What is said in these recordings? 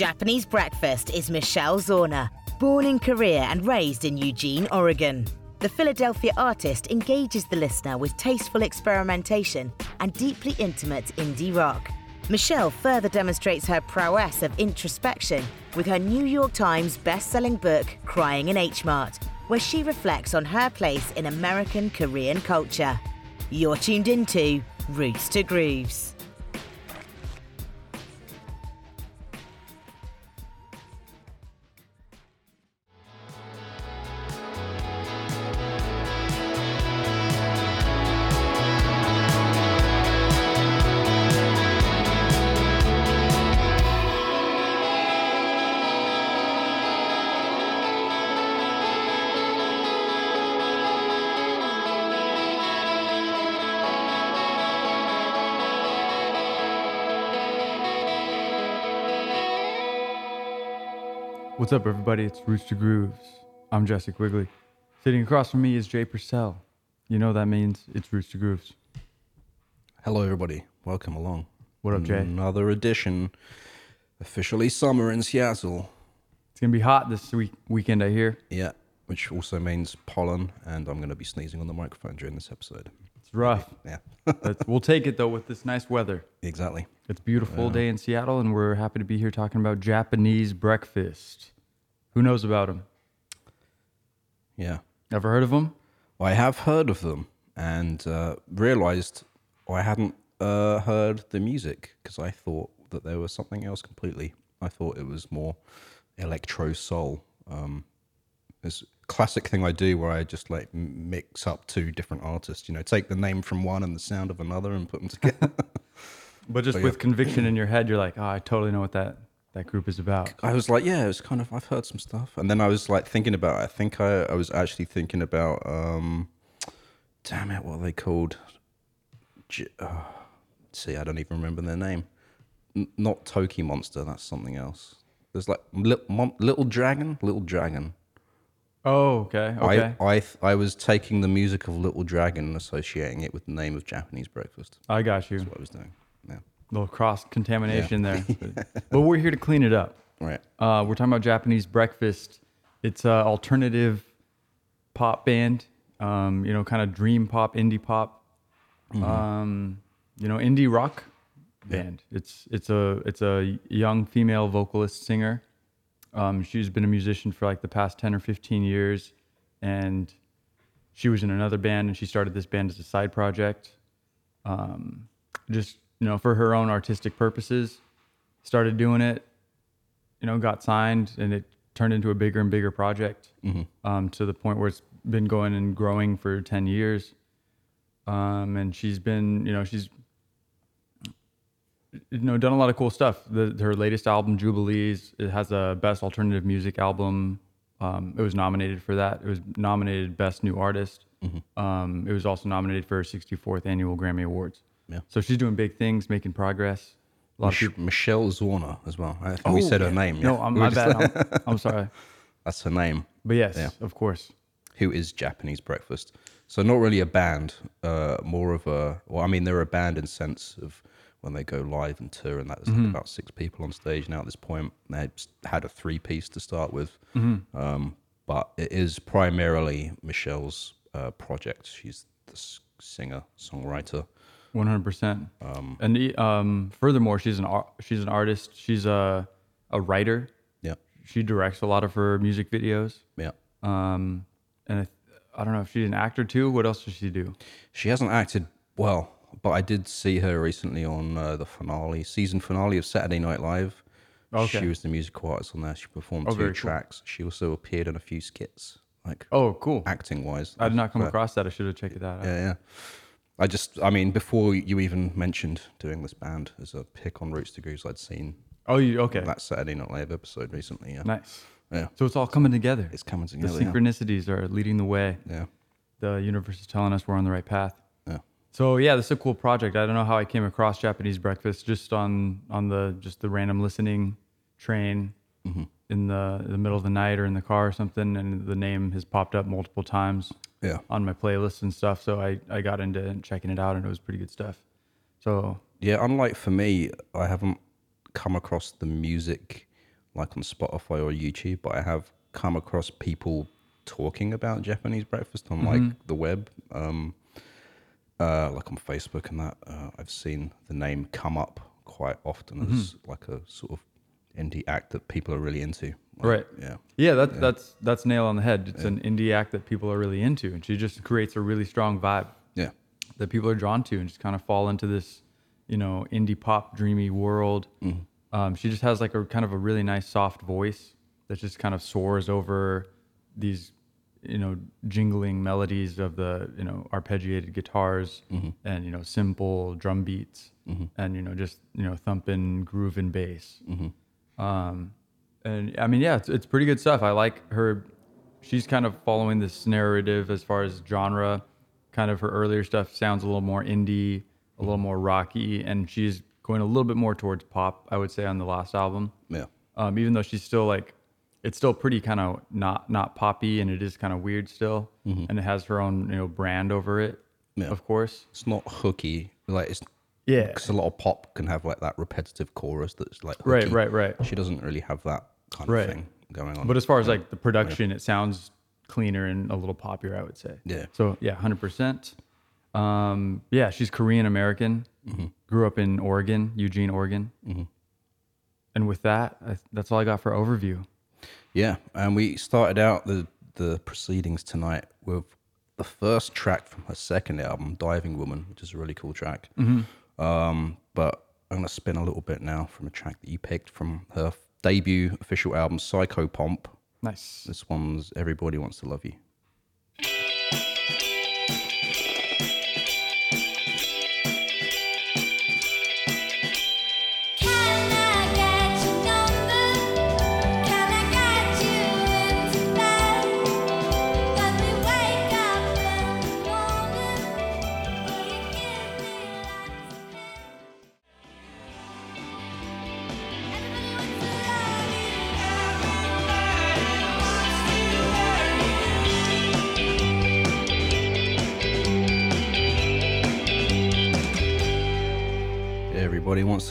Japanese Breakfast is Michelle Zauner, born in Korea and raised in Eugene, Oregon. The Philadelphia artist engages the listener with tasteful experimentation and deeply intimate indie rock. Michelle further demonstrates her prowess of introspection with her New York Times best-selling book Crying in H Mart, where she reflects on her place in American Korean culture. You're tuned into Roots to Grooves. What's up, everybody? It's Roots to Grooves. I'm Jesse Quigley. Sitting across from me is Jay Purcell. You know that means it's Roots to Grooves. Hello, everybody. Welcome along. What up, Jay? Another edition. Officially summer in Seattle. It's gonna be hot this week weekend, I hear. Yeah, which also means pollen, and I'm going to be sneezing on the microphone during this episode. It's rough. Yeah, But we'll take it though with this nice weather. exactly. It's a beautiful day in Seattle, and we're happy to be here talking about Japanese breakfast. Who knows about them? Yeah. Ever heard of them? Well, I have heard of them and uh, realized I hadn't uh, heard the music because I thought that there was something else completely. I thought it was more electro soul. Um, a classic thing I do where I just like mix up two different artists. You know, take the name from one and the sound of another and put them together. But just But yeah. with conviction in your head, you're like, oh, I totally know what that that group is about. I was like, yeah, it was kind of. I've heard some stuff, and then I was like thinking about. I think I, I was actually thinking about. um Damn it, what are they called? J- uh, see, I don't even remember their name. N- not Tokimonsta. That's something else. There's like little, Mon- little dragon, little dragon. Oh, okay, okay. I I th- I was taking the music of Little Dragon and associating it with the name of Japanese breakfast. I got you. That's what I was doing. Yeah. Little cross contamination there. But, but we're here to clean it up. Right. Uh, we're talking about Japanese breakfast. It's an alternative pop band. Um, you know, kind of dream pop, indie pop. Um, you know, indie rock band. It's it's a it's a young female vocalist singer. Um, she's been a musician for like the past ten or fifteen years, and she was in another band, and she started this band as a side project. Um, just you know, for her own artistic purposes, started doing it you know, got signed and it turned into a bigger and bigger project um, to the point where it's been going and growing for 10 years. Um, and she's been, you know, she's, you know, done a lot of cool stuff. The, her latest album, Jubilees, it has a best alternative music album. Um, it was nominated for that. It was nominated best new artist. Um, it was also nominated for her 64th annual Grammy Awards. Yeah. So she's doing big things, making progress. A lot of Mich- people. Michelle Zauner as well. I think we Oh, said her yeah. name. No. I'm, We my just- bad. I'm, I'm sorry. That's her name. But yes, Yeah. of course. Who is Japanese Breakfast? So not really a band, uh, more of a. Well, I mean, they're a band in sense of when they go live and tour, and that there's like about six people on stage now at this point. They had a three piece to start with, um, but it is primarily Michelle's uh, project. She's the singer songwriter. One hundred percent. And um, furthermore, she's an ar- she's an artist. She's a a writer. Yeah, She directs a lot of her music videos. yeah. Um, and I, I don't know if she's an actor too. What else does she do? She hasn't acted well, but I did see her recently on uh, the finale, season finale of Saturday Night Live. Okay. She was the musical artist on there. She performed Oh, two very cool. tracks. She also appeared in a few skits, like Oh, cool. acting wise. I did not come across that. I should have checked that out. Yeah, yeah. I just, I mean, before you even mentioned doing this band as a pick on Roots to Grooves, I'd seen Oh, you okay? that Saturday Night Live episode recently. Yeah, Nice. yeah. So it's all coming together. It's coming the together. yeah. synchronicities are leading the way. yeah, The universe is telling us we're on the right path. yeah. So yeah, this is a cool project. I don't know how I came across Japanese breakfast just on on the just the random listening train mm-hmm. In the the middle of the night or in the car or something, and the name has popped up multiple times Yeah. on my playlist and stuff. So I I got into checking it out, and it was pretty good stuff. So Yeah, unlike for me, I haven't come across the music like on Spotify or YouTube, but I have come across people talking about Japanese breakfast on like the web, um, uh, like on Facebook and that. Uh, I've seen the name come up quite often as like a sort of indie act that people are really into. Like, Right. Yeah. Yeah, that's that's that's nail on the head. It's an indie act that people are really into, and she just creates a really strong vibe Yeah. that people are drawn to, and just kind of fall into this, you know, indie pop dreamy world. Mm-hmm. Um, she just has like a kind of a really nice soft voice that just kind of soars over these, you know, jingling melodies of the you know arpeggiated guitars mm-hmm. and you know simple drum beats mm-hmm. and you know just you know thumping groove and bass. Um, and I mean, yeah, it's, it's pretty good stuff. I like her. She's kind of following this narrative as far as genre. Kind of her earlier stuff sounds a little more indie, a little more rocky, and she's going a little bit more towards pop. I would say on the last album, Yeah. um, even though she's still like, it's still pretty kind of not not poppy, and it is kind of weird still, and it has her own you know brand over it, Yeah. of course. It's not hooky. Like it's Yeah. because a lot of pop can have like that repetitive chorus that's like Right, hooky. right, right. She doesn't really have that kind Right. of thing going on. But as far as like the production, it sounds cleaner and a little poppier, I would say. Yeah. So yeah, hundred percent. Um, yeah, she's Korean American. Mm-hmm. Grew up in Oregon, Eugene, Oregon. Mm-hmm. And with that, I, that's all I got for overview. Yeah, and we started out the the proceedings tonight with the first track from her second album, Diving Woman, which is a really cool track. Mm-hmm. Um, but I'm gonna spin a little bit now from a track that you picked from her debut official album, Psychopomp. Nice. This one's Everybody Wants to Love You.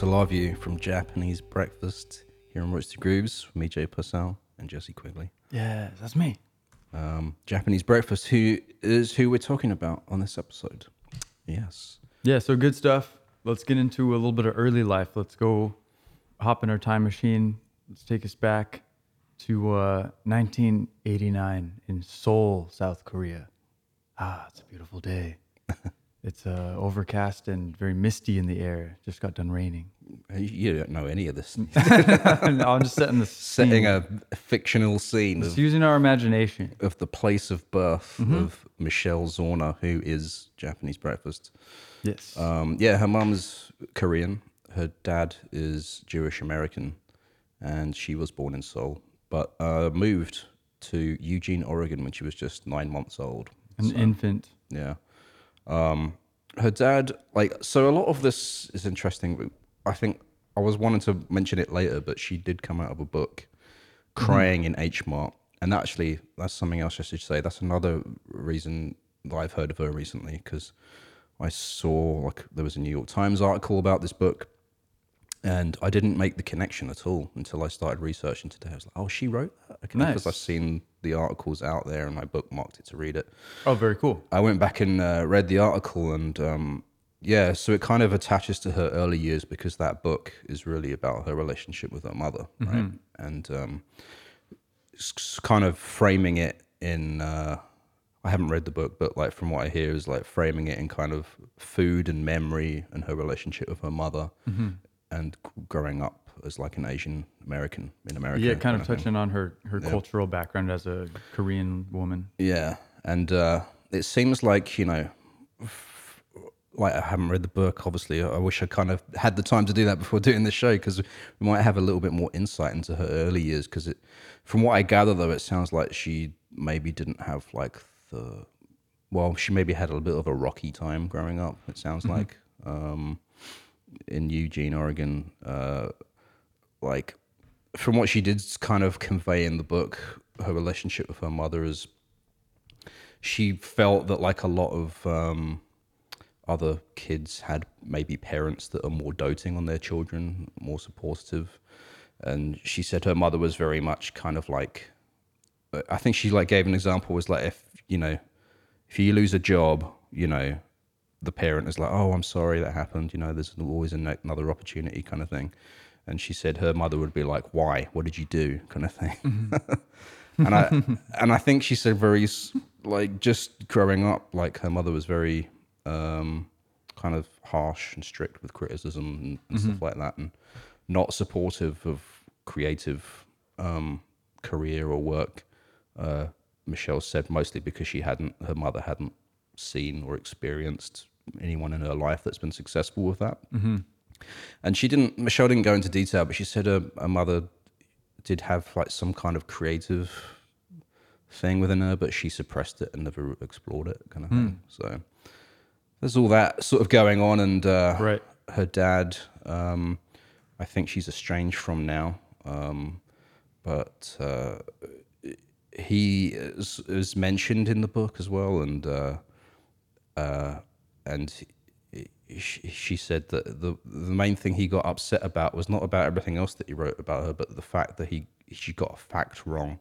To Love You from Japanese Breakfast here on Roots to Grooves with me, Jay Purcell, and Jesse Quigley. Yes, that's me. Um, Japanese Breakfast, who is who we're talking about on this episode. Yes. Yeah, so good stuff. Let's get into a little bit of early life. Let's go hop in our time machine. Let's take us back to uh, 1989 in Seoul, South Korea. Ah, it's a beautiful day. it's uh, overcast and very misty in the air. Just got done raining. You don't know any of this. no, I'm just setting the Setting scene. a fictional scene Just of, using our imagination. of the place of birth Mm-hmm. of Michelle Zauner, who is Japanese Breakfast. Yes. Um, yeah, her mum's Korean. Her dad is Jewish American, and she was born in Seoul, but uh, moved to Eugene, Oregon when she was just nine months old. An infant. Yeah. Um, her dad, like, so a lot of this is interesting. I think I was wanting to mention it later, but she did come out of a book, Crying in H Mart. And actually, that's something else I should say. That's another reason that I've heard of her recently because I saw, like, there was a New York Times article about this book. And I didn't make the connection at all until I started researching today. I was like, "Oh, she wrote that." Okay, because I've seen the articles out there and I bookmarked it to read it. Oh, very cool. I went back and uh, read the article, and um, yeah, so it kind of attaches to her early years because that book is really about her relationship with her mother, right? And um, kind of framing it in. Uh, I haven't read the book, but like from what I hear, is like framing it in kind of food and memory and her relationship with her mother, and growing up as like an Asian American in America. Yeah, kind of thing. touching on her, her cultural background as a Korean woman. Yeah, and uh, it seems like you know, f- like I haven't read the book. Obviously, I wish I kind of had the time to do that before doing this show because we might have a little bit more insight into her early years. Because it, from what I gather, though, it sounds like she maybe didn't have like the, well, she maybe had a bit of a rocky time growing up. It sounds like um, in Eugene, Oregon. Uh, like from what she did kind of convey in the book, her relationship with her mother is she felt that like a lot of um, other kids had maybe parents that are more doting on their children, more supportive, and she said her mother was very much kind of like I think she like gave an example was like if you know if you lose a job, you know, the parent is like, "Oh, I'm sorry that happened." You know, there's always an- another opportunity, kind of thing. And she said her mother would be like, "Why? What did you do?" kind of thing. and I and I think she said very like just growing up, like her mother was very um, kind of harsh and strict with criticism and, and stuff like that, and not supportive of creative um, career or work. Uh, Michelle said mostly because she hadn't, her mother hadn't seen or experienced anyone in her life that's been successful with that. Mm-hmm. And she didn't, Michelle didn't go into detail, but she said her, her mother did have like some kind of creative thing within her, but she suppressed it and never explored it, kind of thing. So there's all that sort of going on, and uh, Right. her dad, um, I think she's estranged from now, um, but uh, he is, is mentioned in the book as well, and uh, uh, and he, she, she said that the the main thing he got upset about was not about everything else that he wrote about her, but the fact that he she got a fact wrong,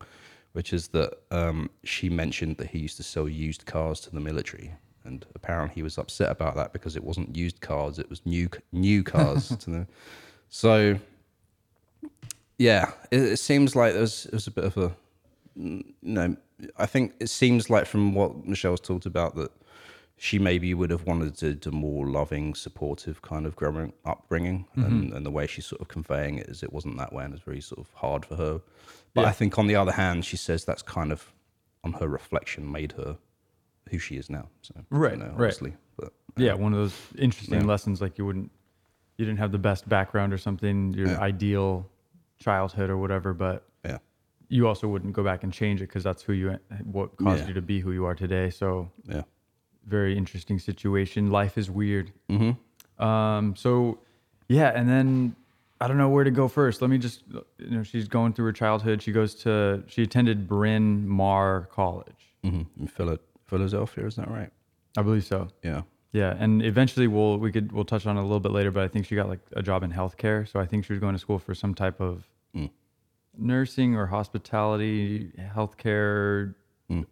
which is that um, she mentioned that he used to sell used cars to the military. And apparently, he was upset about that because it wasn't used cars; it was new new cars to them. So, yeah, it, it seems like there's was a bit of a you know, I think it seems like from what Michelle's talked about that she maybe would have wanted a, more loving, supportive kind of growing upbringing, and, mm-hmm. and the way she's sort of conveying it is it wasn't that way, and it's very sort of hard for her. But I think on the other hand, she says that's kind of on her reflection made her who she is now. So Right, you know, right. obviously, but yeah, one of those interesting Yeah. lessons. Like you wouldn't, you didn't have the best background or something, your Yeah. ideal childhood or whatever, but yeah, you also wouldn't go back and change it because that's who you, what caused Yeah. you to be who you are today. So yeah, very interesting situation. Life is weird. Mm-hmm. Um, so yeah, and then I don't know where to go first. Let me just, you know, she's going through her childhood. She goes to, she attended Bryn Mawr College. mm-hmm. in Phila- Philadelphia, is that right? I believe so. Yeah, Yeah, and eventually we'll we could we'll touch on it a little bit later, but I think she got like a job in healthcare, so I think she was going to school for some type of nursing or hospitality, healthcare,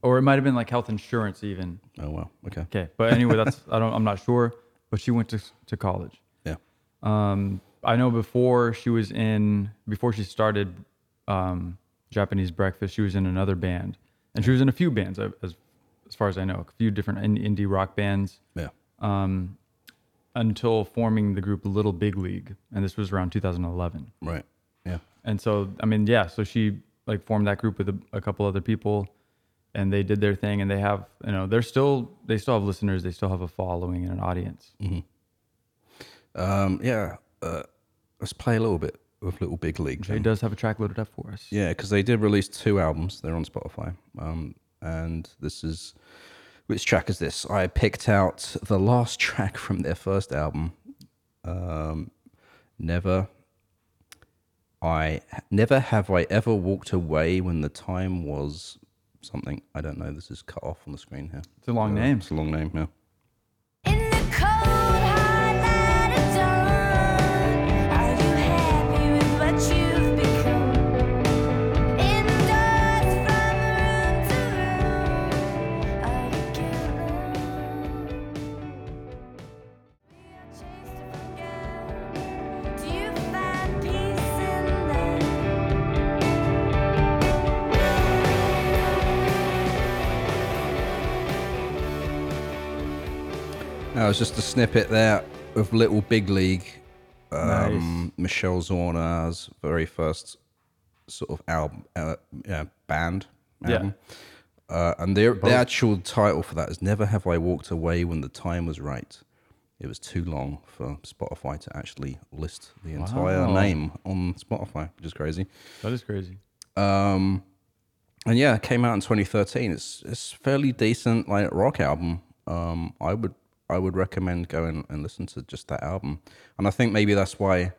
or it might have been like health insurance even. oh wow, okay, Okay, but anyway, that's I don't I'm not sure, but she went to to college. yeah, Um, I know before she was in before she started um, Japanese Breakfast, she was in another band, and she was in a few bands as as far as I know, a few different indie rock bands. Yeah, um, until forming the group Little Big League, and this was around 2011. right, yeah, And so, I mean, yeah, so she like formed that group with a, a couple other people, and they did their thing, and they have, you know, they're still they still have listeners, they still have a following and an audience. um, yeah. Uh, let's play a little bit of Little Big League. Then. does have a track loaded up for us. Yeah, because they did release two albums. They're on Spotify. Um, and this is which track is this? I picked out the last track from their first album. Um, never. I never have I ever walked away when the time was something. I don't know. This is cut off on the screen here. It's a long Uh, name. It's a long name. Yeah. Now it's just a snippet there of Little Big League. Um, Michelle Zauner's very first sort of album, uh, yeah, band Yeah. Uh, and the, the actual title for that is Never Have I Walked Away When the Time Was Right. It was too long for Spotify to actually list the entire Wow. name on Spotify, which is crazy. That is crazy. Um, and yeah, it came out in 2013. It's it's fairly decent like rock album. Um, I would I would recommend going and listen to just that album. And I think maybe that's why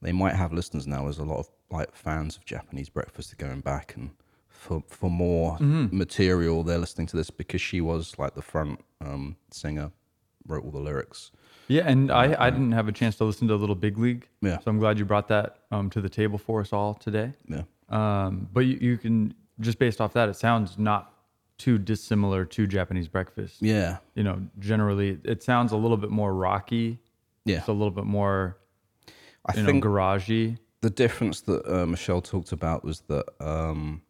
they might have listeners now. as a lot of like fans of Japanese Breakfast are going back and for for more material they're listening to this because she was like the front um, singer wrote all the lyrics. Yeah, and I, I didn't have a chance to listen to a Little Big League. Yeah. So I'm glad you brought that um, to the table for us all today. Yeah. Um, but you, you can just based off that, it sounds not too dissimilar to Japanese Breakfast. Yeah. You know, generally it sounds a little bit more rocky. Yeah. It's a little bit more, I you know, think garagey. the difference that uh, Michelle talked about was that um,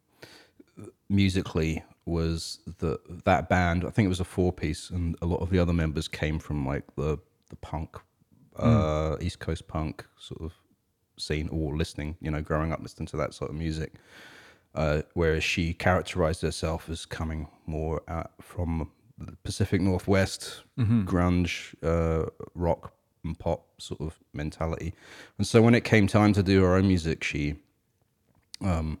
musically was that that band. I think it was a four piece, and a lot of the other members came from like the the punk, uh, East Coast punk sort of scene, or listening. You know, growing up listening to that sort of music. Uh, whereas she characterized herself as coming more out from the Pacific Northwest, grunge, uh, rock and pop sort of mentality. And so when it came time to do her own music, she um,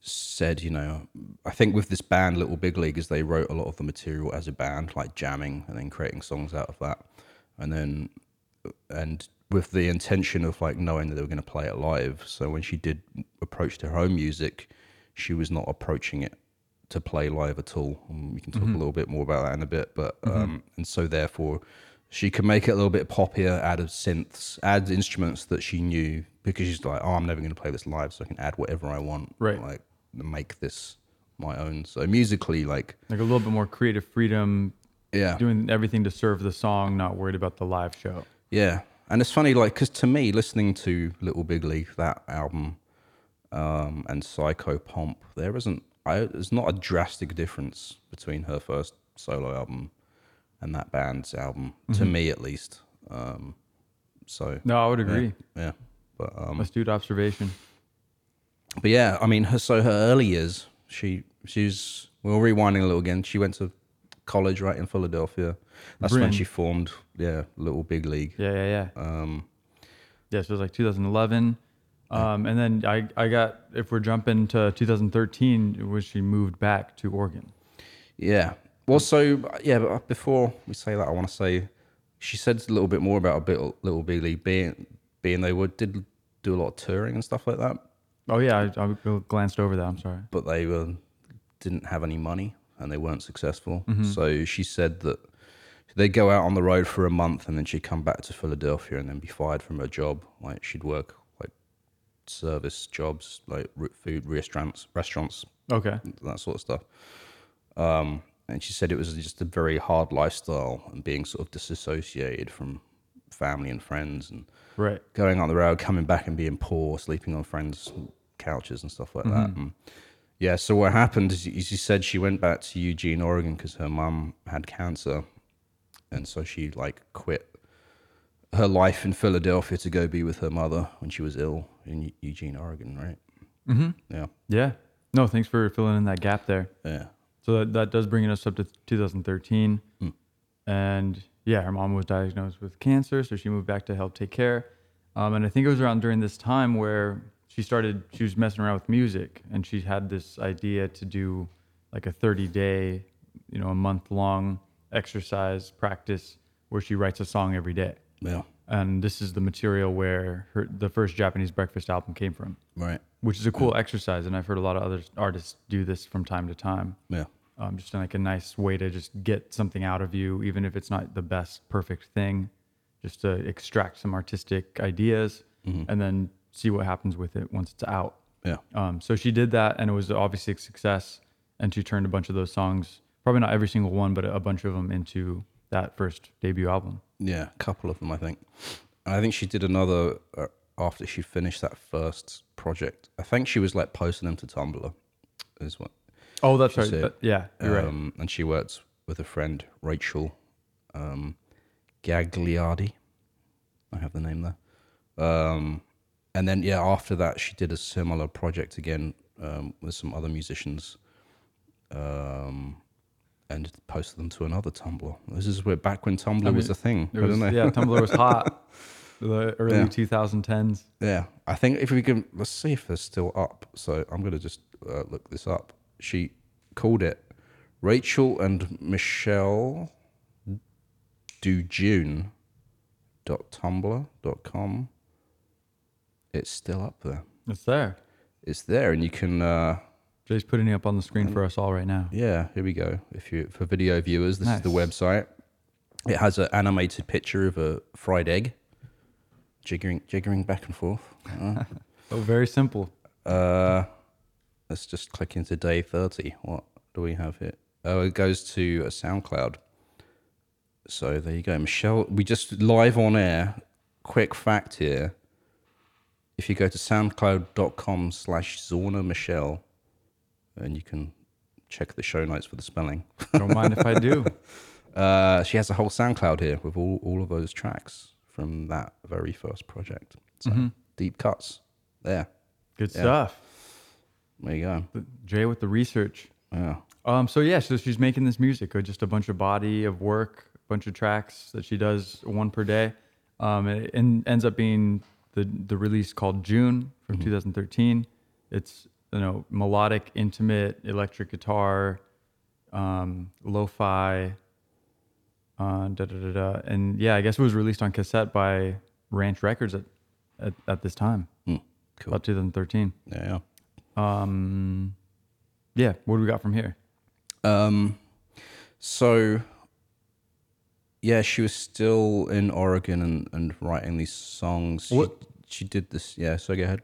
said, you know, I think with this band, Little Big League, is they wrote a lot of the material as a band, like jamming and then creating songs out of that. And then, and with the intention of like knowing that they were going to play it live. So when she did approach to her own music, she was not approaching it to play live at all. And we can talk mm-hmm. a little bit more about that in a bit. But, mm-hmm. um, and so therefore, she could make it a little bit poppier, add of synths, add instruments that she knew because she's like, oh, I'm never going to play this live, so I can add whatever I want. Right. Like, make this my own. So musically, like, Like a little bit more creative freedom, yeah. doing everything to serve the song, not worried about the live show. Yeah, and it's funny, like, because to me, listening to Little Big League, that album, um, and Psychopomp, there isn't, I, there's not a drastic difference between her first solo album and that band's album, to me at least. Um, so No, I would agree. yeah, but um, Astute observation. but yeah, I mean, her so her early years, she she's well rewinding a little again. She went to college right in Philadelphia. That's when she formed yeah Little Big League. Yeah, yeah, yeah. Um, Yeah, so it was like 2011. Um, and then I, I got, if we're jumping to 2013, it was she moved back to Oregon. Yeah. Well, so yeah, but before we say that, I want to say she said a little bit more about a bit Little League being being they were did do a lot of touring and stuff like that, Oh, yeah, I, I glanced over that. I'm sorry. but they were didn't have any money and they weren't successful. Mm-hmm. So she said that they'd go out on the road for a month and then she'd come back to Philadelphia and then be fired from her job. Like she'd work service jobs, like food restaurants, restaurants, Okay. that sort of stuff. Um, and she said it was just a very hard lifestyle and being sort of disassociated from family and friends and Right. going on the road, coming back and being poor, sleeping on friends' couches and stuff like that. And yeah, so what happened is, is she said she went back to Eugene, Oregon because her mum had cancer. And so she like quit her life in Philadelphia to go be with her mother when she was ill in Eugene, Oregon, right? Mm-hmm. Yeah. Yeah. No, thanks for filling in that gap there. Yeah. So that, that does bring us up to 2013. Mm. And yeah, her mom was diagnosed with cancer, so she moved back to help take care. Um, and I think it was around during this time where she started, she was messing around with music and she had this idea to do like a 30 day, you know, a month long exercise practice where she writes a song every day. Yeah. And this is the material where her, the first Japanese breakfast album came from, Right. which is a cool exercise. And I've heard a lot of other artists do this from time to time Yeah. um, just like a nice way to just get something out of you, even if it's not the best perfect thing, just to extract some artistic ideas and then see what happens with it once it's out. Yeah. Um, so she did that, and it was obviously a success. And she turned a bunch of those songs, probably not every single one, but a bunch of them into that first debut album. Yeah, a couple of them, I think. And I think she did another uh, after she finished that first project. I think she was like posting them to Tumblr, is what. Oh, that's right. That- yeah, you're right. Um, and she worked with a friend, Rachel um, Gagliardi. I have the name there. Um, and then, yeah, after that, she did a similar project again um, with some other musicians um, and posted them to another Tumblr. This is where back when Tumblr I was a thing. It was, yeah, Tumblr was hot. The early Yeah. 2010s. Yeah, I think if we can, let's see if they're still up. So I'm gonna just uh, look this up. She called it Rachel and Michelle Dujune dot tumblr dot com. It's still up there. It's there. It's there, and you can. Uh, Jay's putting it up on the screen for us all right now. yeah, here we go. If you for video viewers, this is the website, It has an animated picture of a fried egg, jiggering, jiggering back and forth. Uh, Oh, very simple. uh, let's just click into day 30. What do we have here? Oh, it goes to a SoundCloud. So there you go. Michelle, we just live on air. Quick fact here. If you go to soundcloud.com slash Zauner Michelle, and you can check the show notes for the spelling. Don't mind if I do. Uh, she has a whole SoundCloud here with all, all of those tracks from that very first project. So deep cuts. There. Good Yeah. stuff. There you go. Jay with the research. Yeah. Um, so yeah, so she's making this music, uh, just a bunch of body of work, a bunch of tracks that she does one per day. Um, and it ends up being the the release called June from 2013. It's you know melodic, intimate, electric guitar, um, lo-fi, uh, da, da, da, da. and yeah, I guess it was released on cassette by Ranch Records at at, at this time, Mm, cool. about 2013. Yeah. Um, yeah, what do we got from here? Um, so yeah, she was still in Oregon and, and writing these songs. She, What- she did this. Yeah. So go ahead.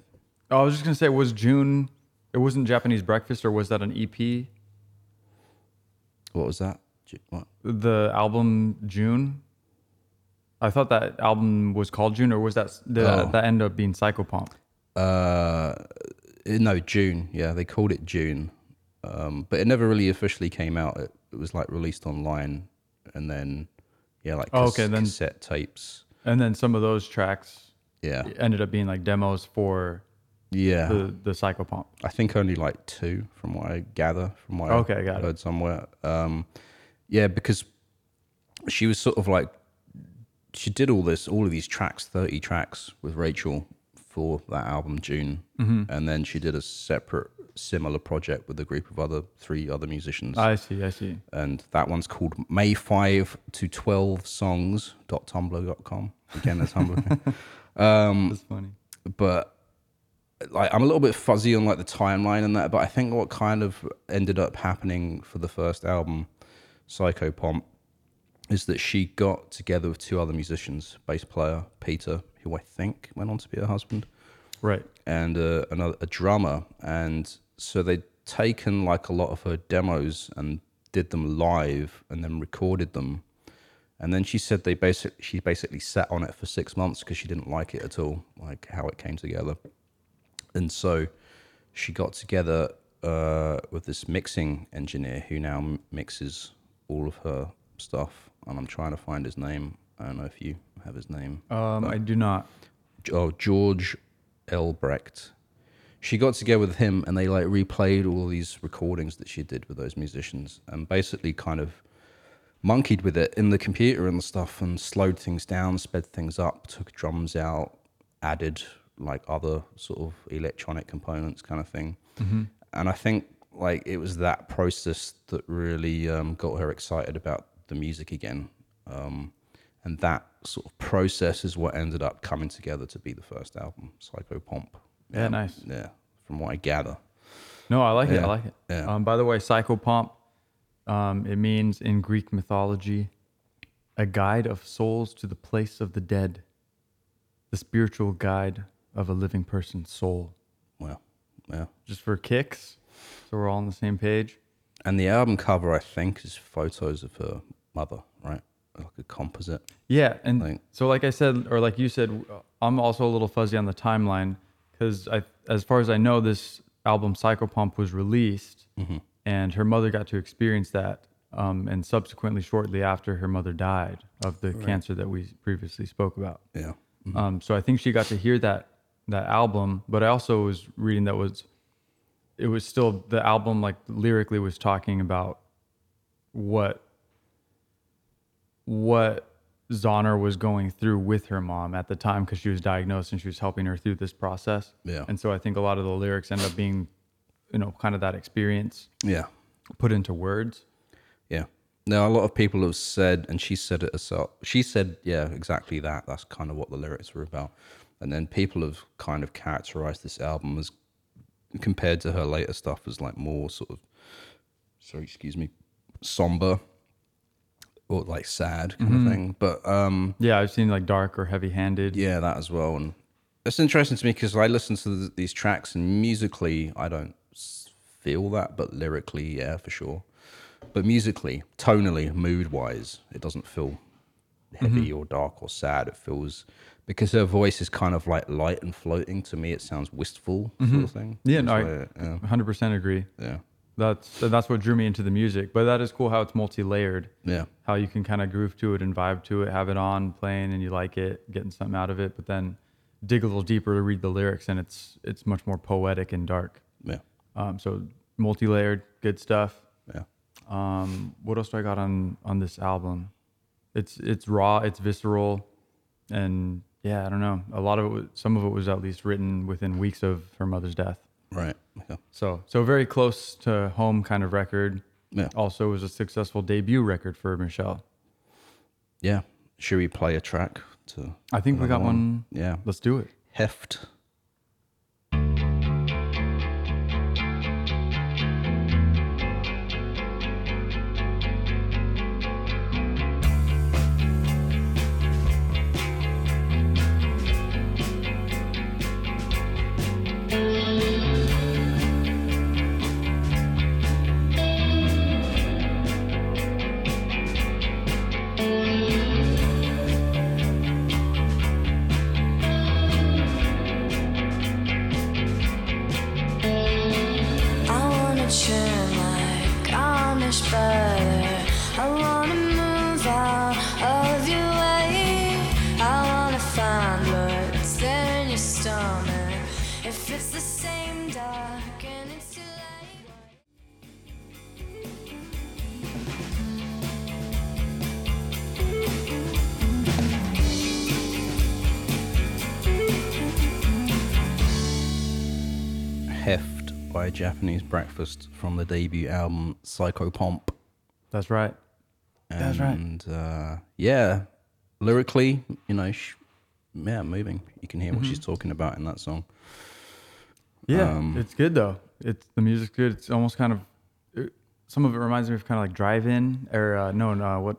Oh, I was just gonna say, was June? It wasn't Japanese Breakfast, or was that an EP? What was that? What? The album June. I thought that album was called June, or was that did Oh. that, that end up being Psychopomp? Uh, no, June. Yeah, they called it June, um, but it never really officially came out. It, it was like released online, and then yeah, like Oh, okay, then- cassette tapes. And then some of those tracks Yeah, ended up being like demos for yeah. the the Psychopomp. I think only like two, from what I gather, from what Okay, I got it. heard somewhere. Um, yeah, because she was sort of like she did all this, all of these tracks, thirty tracks with Rachel for that album June, Mm-hmm. and then she did a separate, similar project with a group of other three other musicians, I see, I see. and that one's called May five to twelve songs dot tumblr dot com. Again, that's Tumblr. um, That's funny. but like I'm a little bit fuzzy on like the timeline and that, but I think what kind of ended up happening for the first album, Psychopomp, is that she got together with two other musicians, bass player Peter, who I think went on to be her husband, Right. and uh, another a drummer, and so they'd taken like a lot of her demos and did them live and then recorded them. And then she said they basically she basically sat on it for six months because she didn't like it at all, like how it came together. And so she got together uh, with this mixing engineer who now m- mixes all of her stuff. And I'm trying to find his name. I don't know if you have his name. Um, I do not. oh, George Elbrecht. She got together with him and they like replayed all these recordings that she did with those musicians and basically kind of monkeyed with it in the computer and stuff and slowed things down, sped things up, took drums out, added like other sort of electronic components kind of thing. And I think like it was that process that really um, got her excited about the music again. Um, and that sort of process is what ended up coming together to be the first album, Psychopomp. Yeah, nice. Yeah, from what I gather. No, I like it. I like it. yeah. Um, by the way, Psychopomp, um, it means in Greek mythology, a guide of souls to the place of the dead, the spiritual guide of a living person's soul. Well, yeah. Just for kicks, so we're all on the same page. And the album cover, I think, is photos of her mother, right? Like a composite. Yeah, and Like- so like I said, or like you said, I'm also a little fuzzy on the timeline because I, as far as I know, this album Psychopomp was released, and her mother got to experience that, um, and subsequently, shortly after, her mother died of the cancer that we previously spoke about. Yeah. Um, so I think she got to hear that that album, but I also was reading that was it was still the album like lyrically was talking about what what Zauner was going through with her mom at the time because she was diagnosed and she was helping her through this process. Yeah. And so I think a lot of the lyrics end up being, you know, kind of that experience Yeah. put into words. Yeah. Now, a lot of people have said, and she said it herself. She said, yeah, exactly that. That's kind of what the lyrics were about. And then people have kind of characterized this album as, compared to her later stuff, as like more sort of, sorry, excuse me, somber or like sad kind Mm-hmm. of thing. But um, Yeah, I've seen like dark or heavy-handed. yeah, that as well. And it's interesting to me because I listen to th- these tracks and musically, I don't feel that, but lyrically, yeah, for sure. But musically, tonally, mood wise, it doesn't feel heavy Mm-hmm. or dark or sad. It feels because her voice is kind of like light and floating. To me, it sounds wistful sort of thing. Mm-hmm. Yeah, It's no, I yeah, 100% agree. yeah, That's that's what drew me into the music. But that is cool how it's multi-layered. yeah, How you can kind of groove to it and vibe to it, have it on playing, and you like it, getting something out of it. But then dig a little deeper to read the lyrics, and it's it's much more poetic and dark. yeah, Um, so multi-layered, good stuff. yeah. Um, what else do I got on on this album? It's it's raw, it's visceral, and yeah, I don't know. A lot of it, was, some of it was at least written within weeks of her mother's death. Right. Yeah. So so very close to home kind of record. Yeah. Also was a successful debut record for Michelle. Yeah. Should we play a track to? I think we got one. Yeah. Let's do it. Heft. From the debut album Psychopomp. That's right. That's right. And uh, yeah, lyrically, you know, sh- yeah, moving. You can hear what she's Mm-hmm. talking about in that song. Yeah, Um, it's good though. It's the music's good. It's almost kind of it, some of it reminds me of kind of like drive-in or uh, no, no, what?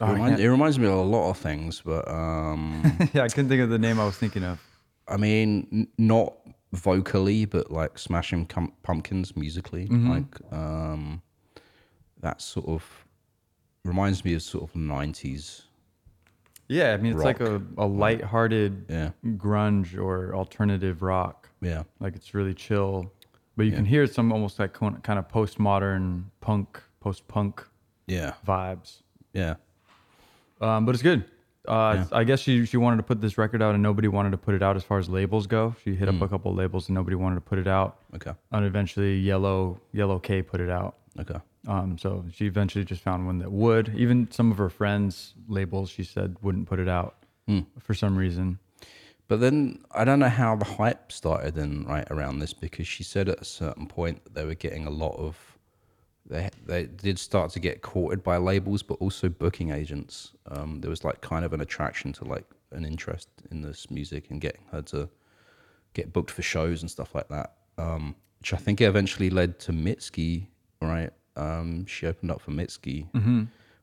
Oh, it, reminds, it reminds me of a lot of things, but um, yeah, I couldn't think of the name I was thinking of. I mean, n- not vocally, but like Smashing Pumpkins musically, Mm-hmm. like um, that sort of reminds me of sort of '90s. Yeah, I mean it's like a, Rock. a light-hearted Yeah, grunge or alternative rock. yeah, Like it's really chill, but you can hear some almost like kind of postmodern punk, post-punk yeah, vibes. yeah. Um, but it's good. Uh, I guess she she wanted to put this record out and nobody wanted to put it out as far as labels go. She hit up a couple labels and nobody wanted to put it out. Okay, And eventually, Yellow Yellow K put it out. okay. Um, so she eventually just found one that would. Even some of her friends' labels, she said, wouldn't put it out for some reason. But then I don't know how the hype started then right around this because she said at a certain point that they were getting a lot of they they did start to get courted by labels but also booking agents. Um, there was like kind of an attraction to like an interest in this music and getting her to get booked for shows and stuff like that. Um, which I think eventually led to Mitski, right? Um, she opened up for Mitski,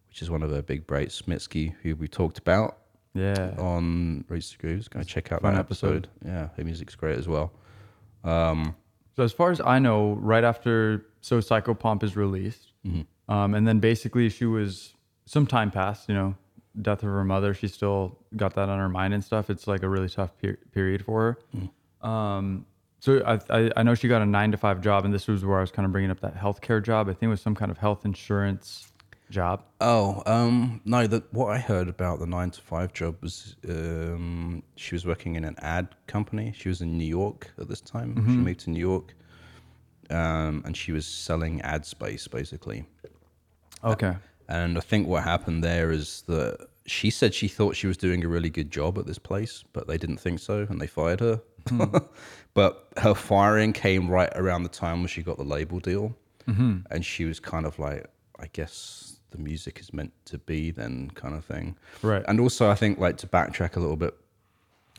which is one of her big breaks. Mitski, who we talked about Yeah. on Roots to Grooves. Go check out that episode. episode. Yeah, her music's great as well. So as far as I know, right after So Psychopomp is released, um, and then basically she was some time passed. You know, death of her mother. She still got that on her mind and stuff. It's like a really tough per- period for her. Um, so I, I I know she got a nine to five job, and this was where I was kind of bringing up that healthcare job. I think it was some kind of health insurance job. Oh, um, no. That what I heard about the nine to five job was um, she was working in an ad company. She was in New York at this time. She moved to New York, um, and she was selling ad space basically. Okay. And I think what happened there is that she said she thought she was doing a really good job at this place, but they didn't think so, and they fired her. but her firing came right around the time when she got the label deal, and she was kind of like, I guess the music is meant to be then, kind of thing. Right. And also, I think like to backtrack a little bit,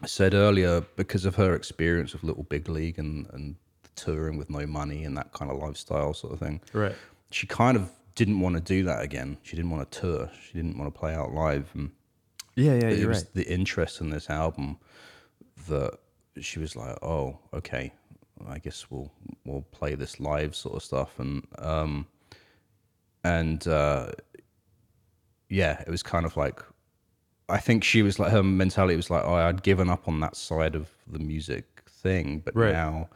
I said earlier because of her experience with Little Big League and and touring with no money and that kind of lifestyle sort of thing Right. she kind of didn't want to do that again. She didn't want to tour. She didn't want to play out live. And Yeah, yeah, it was right. the interest in this album that she was like, "Oh, okay, I guess we'll we'll play this live sort of stuff." And um, and uh, yeah, it was kind of like, I think she was like her mentality was like, "Oh, I'd given up on that side of the music thing, but Right. now."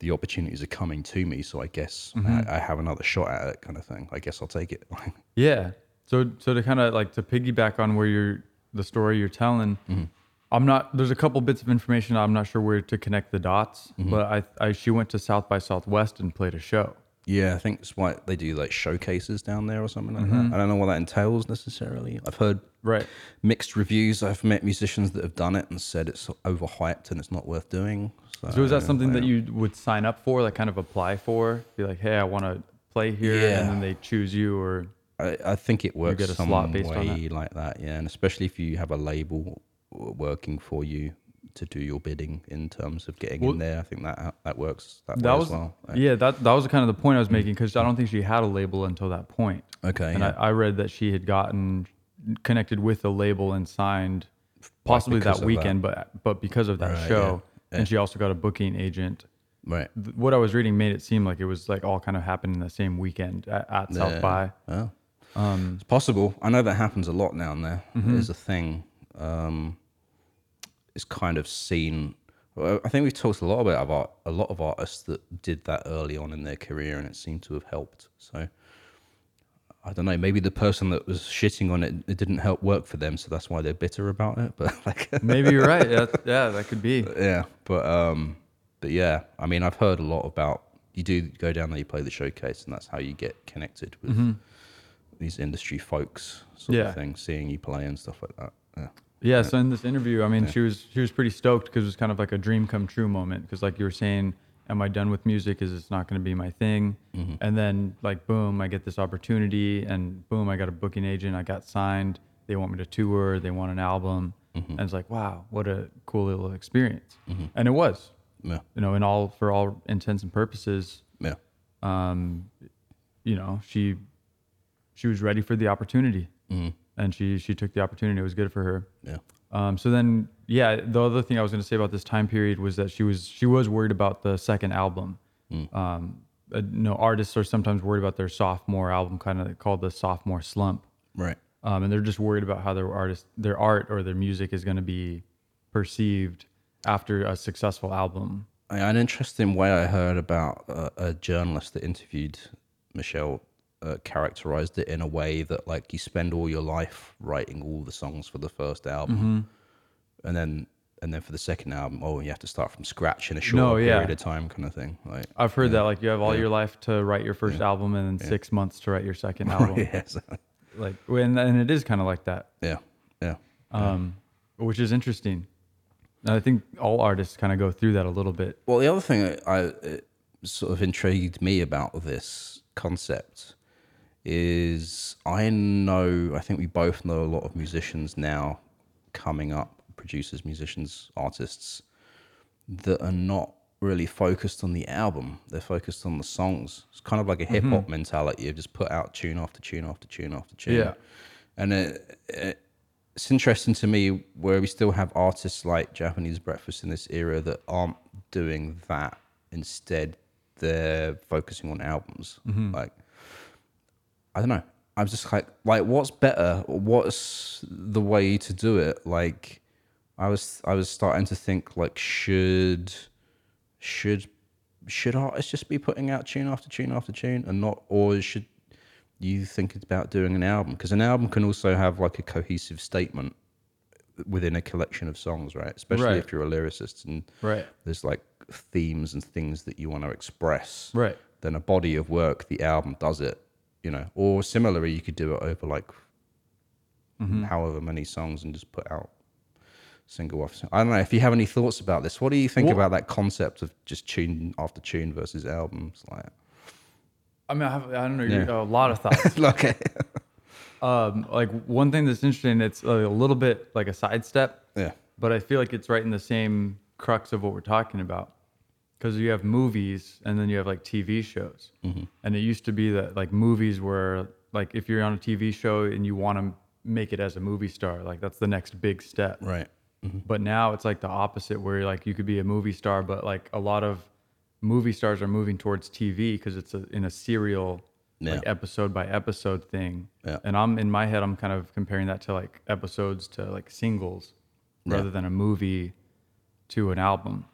The opportunities are coming to me, so I guess Mm-hmm. I, I have another shot at it, kind of thing. I guess I'll take it. Yeah. So so to kind of like to piggyback on where you're the story you're telling, Mm-hmm. I'm not. There's a couple bits of information I'm not sure where to connect the dots, Mm-hmm. but I, I she went to South by Southwest and played a show. Yeah, I think it's why they do like showcases down there or something like Mm-hmm. that. I don't know what that entails necessarily. I've heard Right. mixed reviews. I've met musicians that have done it and said it's overhyped and it's not worth doing. So, So is that something that you would sign up for, like kind of apply for? Be like, hey, I want to play here, Yeah. and then they choose you, or I, I think it works you get a some slot based on way like that. Yeah, and especially if you have a label working for you to do your bidding in terms of getting Well- in there. I think that uh, that works that, that way was as well. Like, yeah. That that was kind of the point I was mm. making because I don't think she had a label until that point. Okay, and yeah. I, I read that she had gotten connected with a label and signed possibly that weekend, but but because of that Right, show, yeah. And she also got a booking agent. right. Th- What I was reading made it seem like it was like all kind of happened in the same weekend at, at South by. Oh. Um, it's possible. I know that happens a lot down there. Mm-hmm. There's a thing. Um, it's kind of seen. well, I think we've talked a lot about about a lot of artists that did that early on in their career, and it seemed to have helped. So I don't know. Maybe the person that was shitting on it, it didn't help work for them, so that's why they're bitter about it. But like, Maybe you're right. Yeah, yeah, that could be. yeah, but um, but yeah, I mean, I've heard a lot about you do go down there, you play the showcase, and that's how you get connected with these industry folks, sort Yeah. of thing, seeing you play and stuff like that. Yeah, Yeah. So in this interview, I mean, she was she was pretty stoked because it was kind of like a dream come true moment. Because like you were saying, am I done with music? Is it's not going to be my thing? And then like boom, I get this opportunity, and boom, I got a booking agent. I got signed. They want me to tour. They want an album, and it's like wow, what a cool little experience. And it was, yeah, you know, in all for all intents and purposes, yeah. um, you know, she she was ready for the opportunity, and she she took the opportunity. It was good for her. yeah. Um, so then, yeah, the other thing I was going to say about this time period was that she was she was worried about the second album. Um, uh, no, artists are sometimes worried about their sophomore album, kind of called the sophomore slump, Right. um, and they're just worried about how their artist, their art, or their music is going to be perceived after a successful album. An interesting way I heard about uh, a journalist that interviewed Michelle uh, characterized it in a way that like you spend all your life writing all the songs for the first album, Mm-hmm. And then and then for the second album, oh, you have to start from scratch in a short No, yeah. period of time, kind of thing. Like, I've heard that like you have all your life to write your first album and then six months to write your second album. yes, Like, and, and it is kind of like that. yeah, yeah. um, which is interesting. And I think all artists kind of go through that a little bit. Well, the other thing I, I it sort of intrigued me about this concept is I know I think we both know a lot of musicians now coming up, producers, musicians, artists that are not really focused on the album. They're focused on the songs. It's kind of like a mm-hmm. hip hop mentality of just put out tune after tune after tune after tune. Yeah. And it, it, it's interesting to me where we still have artists like Japanese Breakfast in this era that aren't doing that. Instead, they're focusing on albums. Mm-hmm. Like, I don't know. I'm just like, like, what's better? What's the way to do it? Like, I was, I was starting to think, like, should, should, should artists just be putting out tune after tune after tune, and not, or should you think about doing an album? Because an album can also have like a cohesive statement within a collection of songs, right? Especially Right. if you're a lyricist and Right. there's like themes and things that you want to express Right. then a body of work, the album does it, you know. Or similarly, you could do it over like Mm-hmm. however many songs and just put out single off. I don't know if you have any thoughts about this. What do you think Well- about that concept of just tune after tune versus albums? Like, I mean, I, have, I don't know, Yeah. a lot of thoughts. okay, um, like one thing that's interesting, it's a little bit like a sidestep, yeah, but I feel like it's right in the same crux of what we're talking about. because you have movies and then you have like TV shows. And it used to be that like movies were like if you're on a TV show and you want to make it as a movie star, like that's the next big step. Right. But now it's like the opposite, where like you could be a movie star, but like a lot of movie stars are moving towards TV because it's a, in a serial, like episode by episode thing. Yeah. And I'm in my head, I'm kind of comparing that to like episodes to like singles, rather than a movie to an album.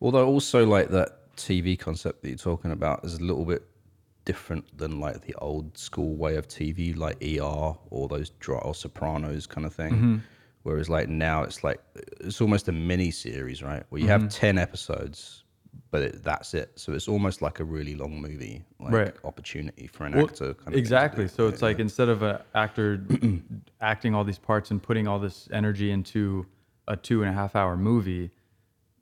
Although also like that TV concept that you're talking about is a little bit different than like the old school way of TV, like ER or those dra- or Sopranos kind of thing. Mm-hmm. Whereas like now it's like it's almost a mini series, right? Where you Mm-hmm. have ten episodes, but it, that's it. So it's almost like a really long movie, like Right. opportunity for an Well, actor. Kind of exactly. So it's like instead of an actor acting all these parts and putting all this energy into a two and a half hour movie,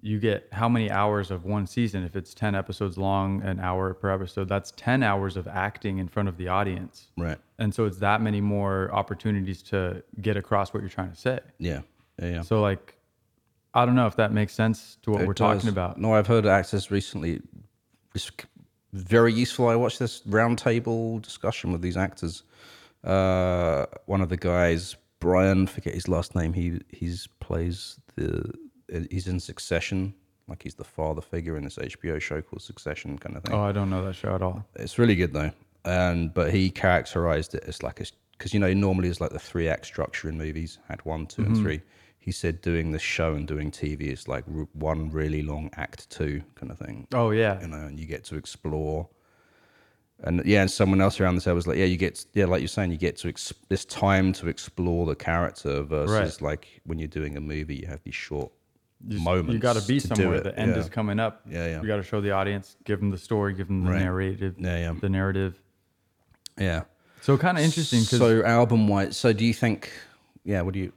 you get how many hours of one season? If it's 10 episodes long, an hour per episode, that's 10 hours of acting in front of the audience. right. And so it's that many more opportunities to get across what you're trying to say. Yeah. Yeah. yeah. So, like, I don't know if that makes sense to what It we're talking about. No, I've heard actors recently. It's very useful. I watched this roundtable discussion with these actors. Uh, one of the guys, Brian, forget his last name. He he's plays the he's in Succession, like he's the father figure in this HBO show called Succession, kind of thing. Oh, I don't know that show at all. It's really good though, and but he characterized it as like a because you know normally it's like the three act structure in movies had one, 2 Mm-hmm. and three. He said doing the show and doing TV is like r- one really long act two kind of thing. Oh, yeah. you know, and you get to explore. And yeah, and someone else around the table was like, yeah, you get yeah, like you're saying, you get to ex- this time to explore the character versus Right. like when you're doing a movie, you have these short You moments. You got to be somewhere. The end Yeah. is coming up. Yeah, yeah. You got to show the audience, give them the story, give them the Right. narrative. Yeah, yeah. The narrative. Yeah. So kind of interesting because So album wise, so do you think? Yeah. What do you?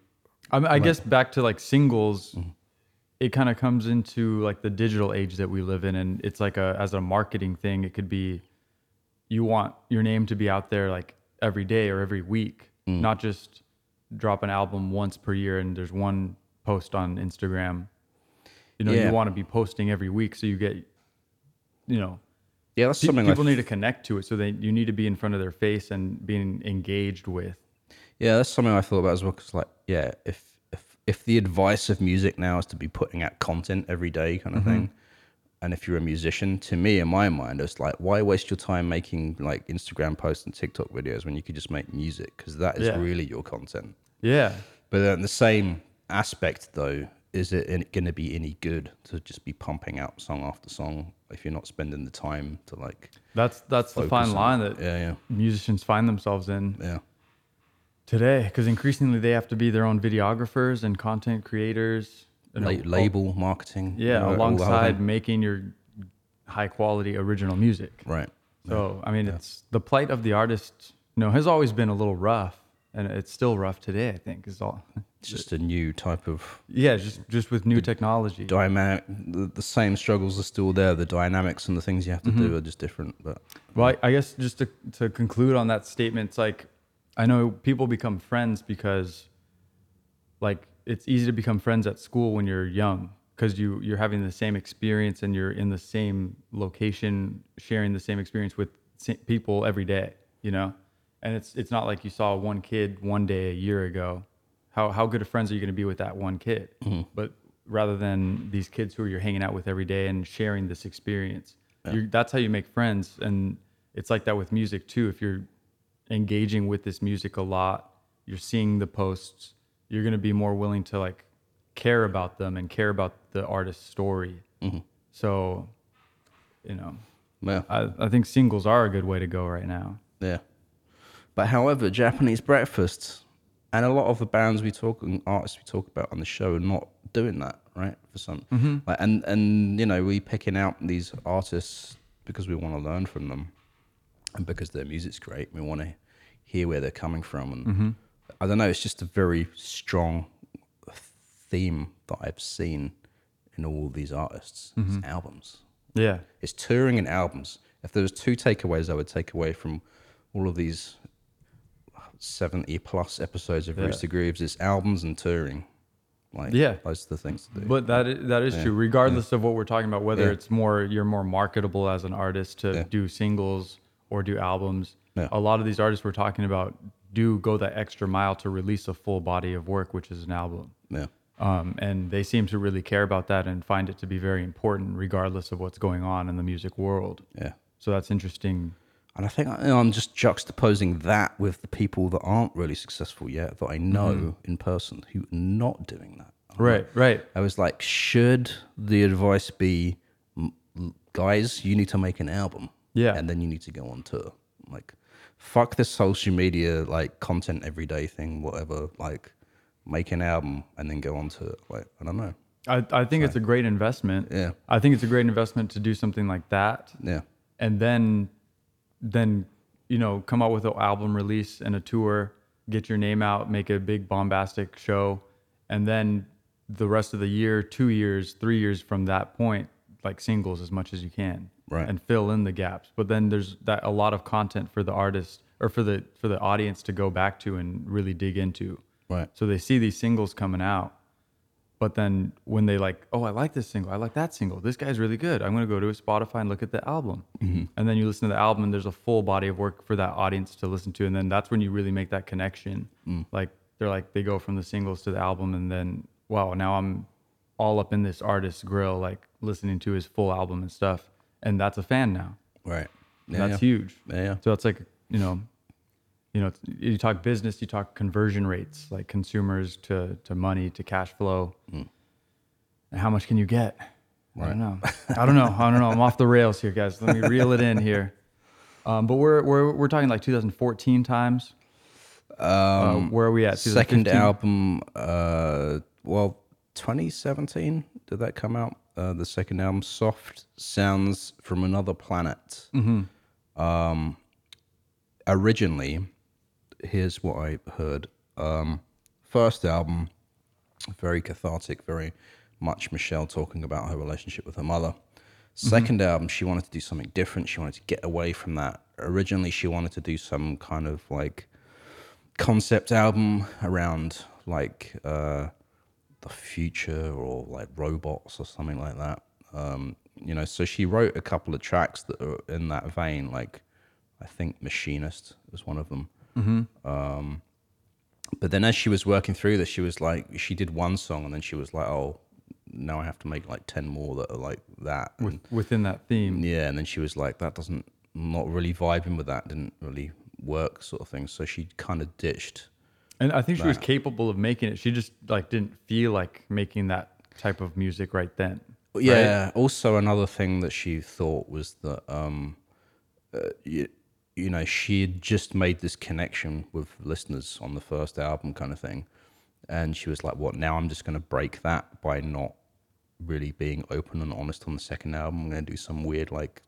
I, mean, I guess back to like singles, mm-hmm. it kind of comes into like the digital age that we live in, and it's like a as a marketing thing. It could be you want your name to be out there like every day or every week, mm. not just drop an album once per year and there's one post on Instagram. You know, Yeah. you want to be posting every week so you get, you know, Yeah, that's pe- something. people I need to connect to it. So they you need to be in front of their face and being engaged with. Yeah, that's something I thought about as well. Because like, yeah, if if if the advice of music now is to be putting out content every day, kind of Mm-hmm. thing, and if you're a musician, to me, in my mind, it's like, why waste your time making like Instagram posts and TikTok videos when you could just make music? Because that is Yeah. really your content. Yeah. But then the same aspect, though, is it going to be any good to just be pumping out song after song if you're not spending the time to like? That's that's the fine on- line that Yeah, yeah, musicians find themselves in yeah. today because increasingly they have to be their own videographers and content creators you know, La- label marketing. you yeah know, the whole alongside making your high quality original music Right. so i mean it's the plight of the artist you know has always been a little rough and it's still rough today i think is all It's just a new type of yeah just just with new technology dynamic. The, the same struggles are still there. The dynamics and the things you have to Mm-hmm. do are just different. But Well, I, I guess just to, to conclude on that statement, it's like I know people become friends because, like, it's easy to become friends at school when you're young because you you're having the same experience and you're in the same location, sharing the same experience with people every day. You know, and it's it's not like you saw one kid one day a year ago. How how good of friends are you going to be with that one kid? Mm-hmm. But rather than these kids who you're hanging out with every day and sharing this experience, you're, that's how you make friends. And it's like that with music too. If you're engaging with this music a lot, you're seeing the posts, you're going to be more willing to like care about them and care about the artist's story. Mm-hmm. So, you know, yeah, I, I think singles are a good way to go right now. yeah. But however, Japanese breakfasts and a lot of the bands we talk and artists we talk about on the show are not doing that, right? For some, Mm-hmm. like, and and you know, we picking out these artists because we want to learn from them, and because their music's great. We want to hear where they're coming from, and Mm-hmm. I don't know. It's just a very strong theme that I've seen in all these artists' Mm-hmm. It's albums. Yeah. It's touring and albums. If there was two takeaways, I would take away from all of these seventy plus episodes of Yeah. Roots to Grooves, it's albums and touring. Like, Yeah. those are the things to do. But that is, that is true, regardless of what we're talking about. Whether Yeah. it's more you're more marketable as an artist to Yeah. do singles or do albums. Yeah. A lot of these artists we're talking about do go that extra mile to release a full body of work, which is an album. yeah, Um, and they seem to really care about that and find it to be very important, regardless of what's going on in the music world. yeah. So that's interesting. And I think you know, I'm just juxtaposing that with the people that aren't really successful yet that I know Mm-hmm. in person who are not doing that. Right, right. I was like, should the advice be, guys, you need to make an album, Yeah. and then you need to go on tour. Like, fuck this social media like content everyday thing, whatever. Like, make an album and then go on tour. Like, I don't know. I, I think it's a great investment. Yeah. I think it's a great investment to do something like that. Yeah, and then then you know come out with an album release and a tour get your name out make a big bombastic show and then the rest of the year two years three years from that point like singles as much as you can Right. and fill in the gaps but then there's that a lot of content for the artist or for the for the audience to go back to and really dig into right. so they see these singles coming out but then when they like, oh, I like this single, I like that single. This guy's really good. I'm gonna go to Spotify and look at the album. Mm-hmm. And then you listen to the album, and there's a full body of work for that audience to listen to. And then that's when you really make that connection. Mm. Like they're like they go from the singles to the album, and then wow, now I'm all up in this artist's grill, like listening to his full album and stuff. And that's a fan now. Right. Yeah, that's yeah. huge. Yeah, yeah. So that's like you know, you know, you talk business, you talk conversion rates, like consumers to to money to cash flow, Mm. and how much can you get? I don't know. I don't know. I don't know. I'm off the rails here, guys. Let me reel it in here. Um, but we're we're we're talking like 2014 times. Um, where are we at? Second album, uh, well, 2017, did that come out? Uh, the second album, Soft Sounds from Another Planet. Um, originally, here's what I heard. Um, first album, very cathartic, very much Michelle talking about her relationship with her mother. 2nd album, she wanted to do something different. She wanted to get away from that. Originally, she wanted to do some kind of like concept album around like uh, the future or like robots or something like that. Um, you know, so she wrote a couple of tracks that are in that vein. Like, I think Machinist was one of them. Um, but then as she was working through this, she was like, she did one song and then she was like, oh, now I have to make like 10 more that are like that. And within that theme. yeah, and then she was like, that doesn't, not really vibing with that, didn't really work, sort of thing. So she kind of ditched. And I think she was capable of making it. She just like didn't feel like making that type of music right then. right? Yeah. Also, another thing that she thought was that, um, uh, you, know, she had just made this connection with listeners on the first album, kind of thing, and she was like, "What? Now I'm just going to break that by not really being open and honest on the second album. I'm going to do some weird like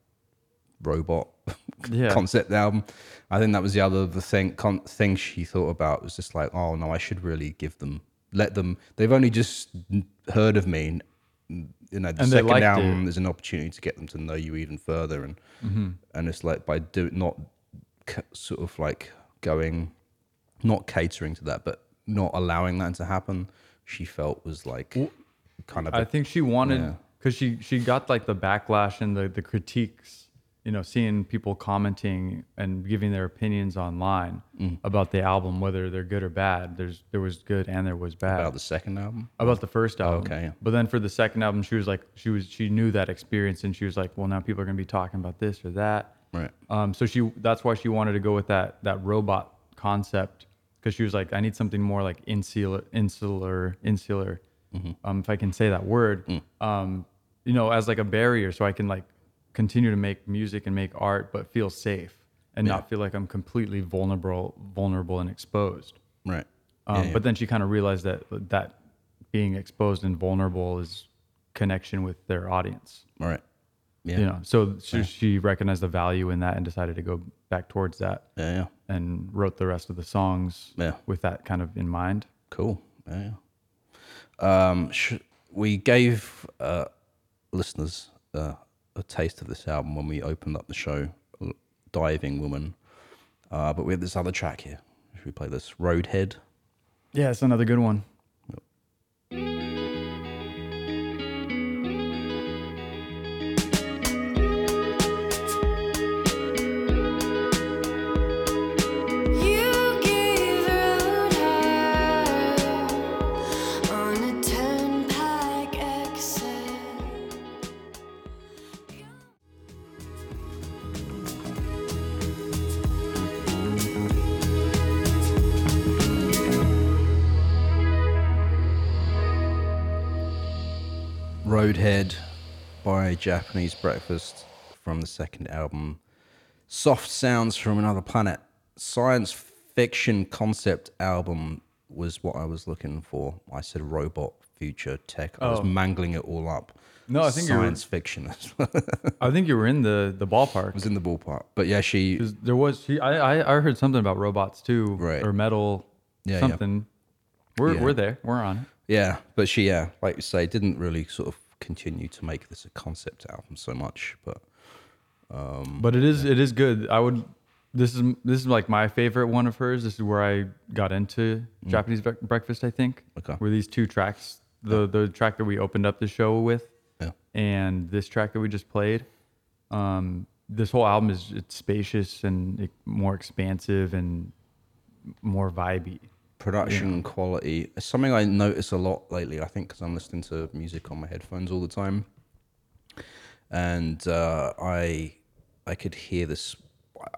robot Yeah. concept album." I think that was the other the thing con- thing she thought about was just like, "Oh no, I should really give them." Let them. They've only just heard of me you know the And second album it. is an opportunity to get them to know you even further and Mm-hmm. and it's like by do not sort of like going not catering to that but not allowing that to happen she felt was like kind of I a- think she wanted Yeah. because she she got like the backlash and the the critiques. You know, seeing people commenting and giving their opinions online Mm. about the album, whether they're good or bad. There's there was good and there was bad about the second album about the first album. okay, yeah. But then for the second album, she was like, she was she knew that experience, and she was like, well, now people are gonna be talking about this or that. Right. Um. So she that's why she wanted to go with that that robot concept because she was like, I need something more like insular, insular, insular. Mm-hmm. Um, if I can say that word. Mm. Um, you know, as like a barrier, so I can like continue to make music and make art, but feel safe and not feel like I'm completely vulnerable, vulnerable and exposed. right Um, Yeah, yeah. But then she kind of realized that that being exposed and vulnerable is connection with their audience. right yeah You know, so she, she recognized the value in that and decided to go back towards that yeah yeah and wrote the rest of the songs Yeah. with that kind of in mind. Cool. Yeah. yeah. Um, sh- we gave uh, listeners uh, a taste of this album when we opened up the show, Diving Woman. Uh, but we have this other track here. Should we play this? Road Head. Yeah, it's another good one. Japanese Breakfast from the second album. Soft Sounds from Another Planet. Science fiction concept album was what I was looking for. I said robot, future, tech. I was Oh. mangling it all up. No, I think you're- science fiction. I I think you were in the the ballpark. I was in the ballpark. But yeah, she 'Cause there was she, I, I I heard something about robots too, Right. or metal, Yeah, yeah. something. We're Yeah. we're there. We're on it. Yeah, but she, yeah, like you say, didn't really sort of continue to make this a concept album so much. But um, But it is it is good. I would. This is this is like my favorite one of hers. This is where I got into Japanese bre- breakfast. I think. Mm. Okay. Were these two tracks the the track that we opened up the show with, yeah, and this track that we just played. Um, this whole album is it's spacious and it, more expansive and more vibey. Production quality is something I notice a lot lately. I think because I'm listening to music on my headphones all the time, and uh, I I could hear this.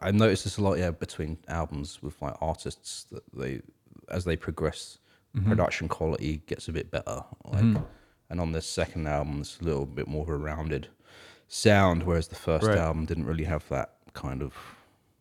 I notice this a lot, yeah, between albums with like artists that they as they progress, production quality gets a bit better. Like, and on this second album, it's a little bit more of a rounded sound, whereas the first Right. album didn't really have that kind of.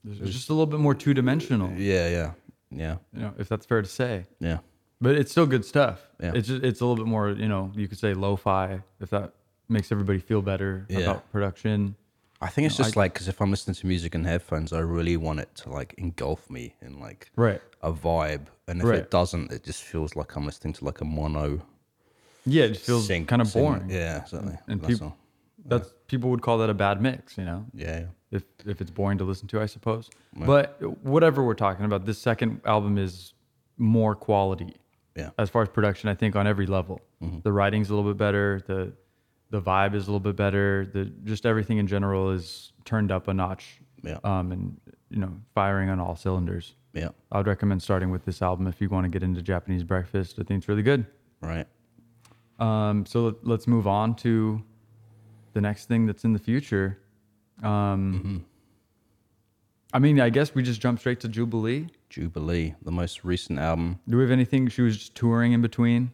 It's just a little bit more two dimensional. Yeah, yeah, yeah, You know, if that's fair to say. yeah. But it's still good stuff. Yeah. It's just it's a little bit more, you know, you could say lo-fi if that makes everybody feel better Yeah. about production. I think it's No, just I- like because if I'm listening to music in headphones, I really want it to like engulf me in like Right. a vibe, and if Right. it doesn't, it just feels like I'm listening to like a mono. Yeah, it just feels sync- kind of sing- boring. Yeah, exactly. And That's peop- all. That's people would call that a bad mix, you know. yeah, yeah. If if it's boring to listen to, I suppose. But whatever we're talking about, this second album is more quality. Yeah. As far as production, I think on every level. The writing's a little bit better, the the vibe is a little bit better, the just everything in general is turned up a notch. Yeah. Um and you know, firing on all cylinders. yeah, I would recommend starting with this album if you want to get into Japanese breakfast. I think it's really good. right. Um, so let, let's move on to the next thing that's in the future. Um, I mean, I guess we just jump straight to Jubilee. Jubilee, the most recent album, Do we have anything? She was just touring in between.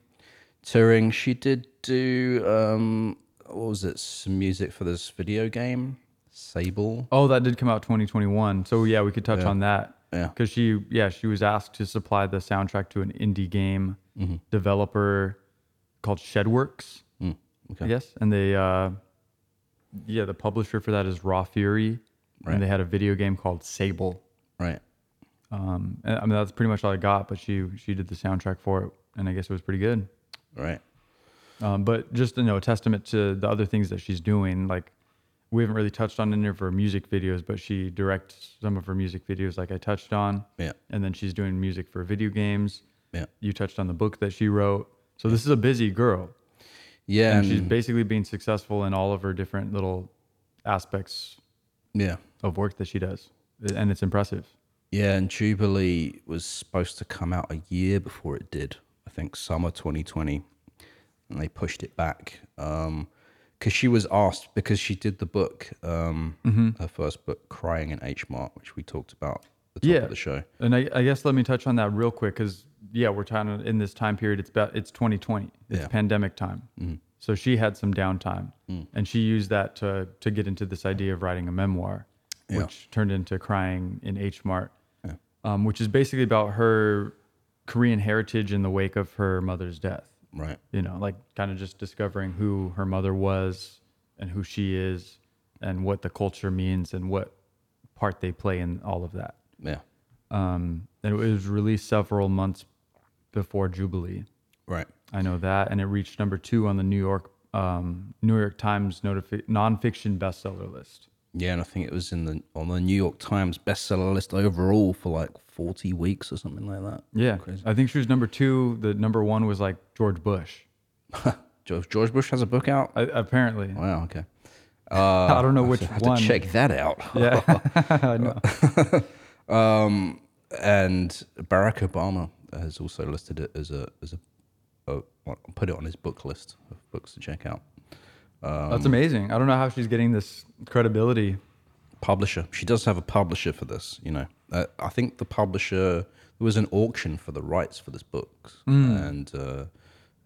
touring. She did do um, what was it? Some music for this video game, Sable. Oh, that did come out 2021. So yeah, we could touch Yeah. on that. Yeah. Because she, yeah, she was asked to supply the soundtrack to an indie game Mm-hmm. developer called Shedworks. Mm, okay. Yes. And they, uh, yeah, the publisher for that is Raw Fury, Right. and they had a video game called Sable. Right. Um, and, I mean, that's pretty much all I got. But she she did the soundtrack for it, and I guess it was pretty good. Right. Um, but just you know, a testament to the other things that she's doing. Like we haven't really touched on any of her music videos, but she directs some of her music videos, like I touched on. Yeah. And then she's doing music for video games. Yeah. You touched on the book that she wrote. So this is a busy girl, Yeah. and she's basically being successful in all of her different little aspects yeah. of work that she does, and it's impressive. Yeah, and Jubilee was supposed to come out a year before it did. I think summer 2020, and they pushed it back because she was asked because she did the book, um, her first book, "Crying in H Mart," which we talked about at the top yeah. of the show. And I, I guess let me touch on that real quick because yeah, we're talking in this time period. It's about it's 2020. It's Yeah. pandemic time. So she had some downtime, and she used that to to get into this idea of writing a memoir, Yeah. which turned into Crying in H Mart, um, which is basically about her Korean heritage in the wake of her mother's death. Right. You know, like kind of just discovering who her mother was and who she is, and what the culture means and what part they play in all of that Yeah. um, and it was released several months before Jubilee. Right. I know that, and it reached number two on the New York um, New York Times notifi- nonfiction bestseller list. Yeah, and I think it was in the on the New York Times bestseller list overall for like 40 weeks or something like that. Yeah, Crazy. I think she was number two. The number one was like George Bush. George, George Bush has a book out. I, apparently, Wow. Okay. I don't know which I have one. to check that out. Yeah, I know. Um, and Barack Obama has also listed it as a as a, a put it on his book list of books to check out. That's amazing. I don't know how she's getting this credibility. Publisher, she does have a publisher for this. You know, uh, I think the publisher there was an auction for the rights for this book, and uh,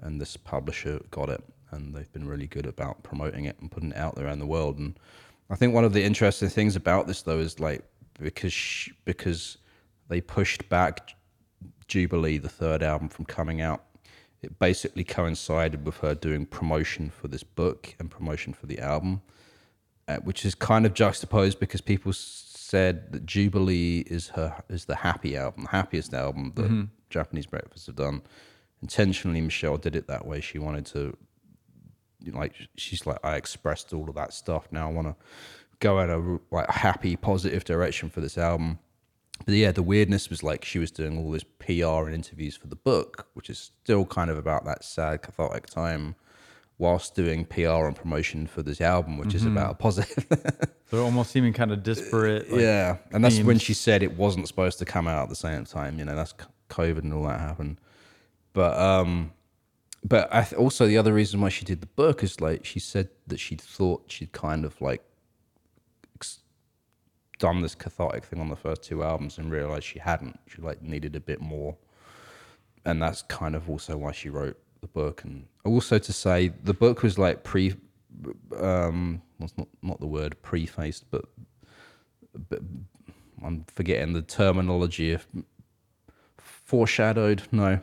and this publisher got it. and they've been really good about promoting it and putting it out there around the world. And I think one of the interesting things about this though is like because sh because they pushed back Jubilee, the third album, from coming out. It basically coincided with her doing promotion for this book and promotion for the album, uh, which is kind of juxtaposed because people said that Jubilee is her is the happy album, the happiest album that Japanese Breakfast have done. Intentionally, Michelle did it that way. She wanted to, you know, like, she's like, I expressed all of that stuff. Now I want to go in a like happy, positive direction for this album. But yeah, the weirdness was like she was doing all this PR and interviews for the book, which is still kind of about that sad, cathartic time, whilst doing PR and promotion for this album, which is about a positive. They're almost seeming kind of disparate. like, yeah, and that's when themes. she said it wasn't supposed to come out at the same time. You know, that's c- COVID and all that happened. But um, but I th- also the other reason why she did the book is like she said that she thought she'd kind of like done this cathartic thing on the first two albums and realized she hadn't. She like needed a bit more, and that's kind of also why she wrote the book. And also to say the book was like pre, um, what's not not the word prefaced, but but I'm forgetting the terminology of foreshadowed. No,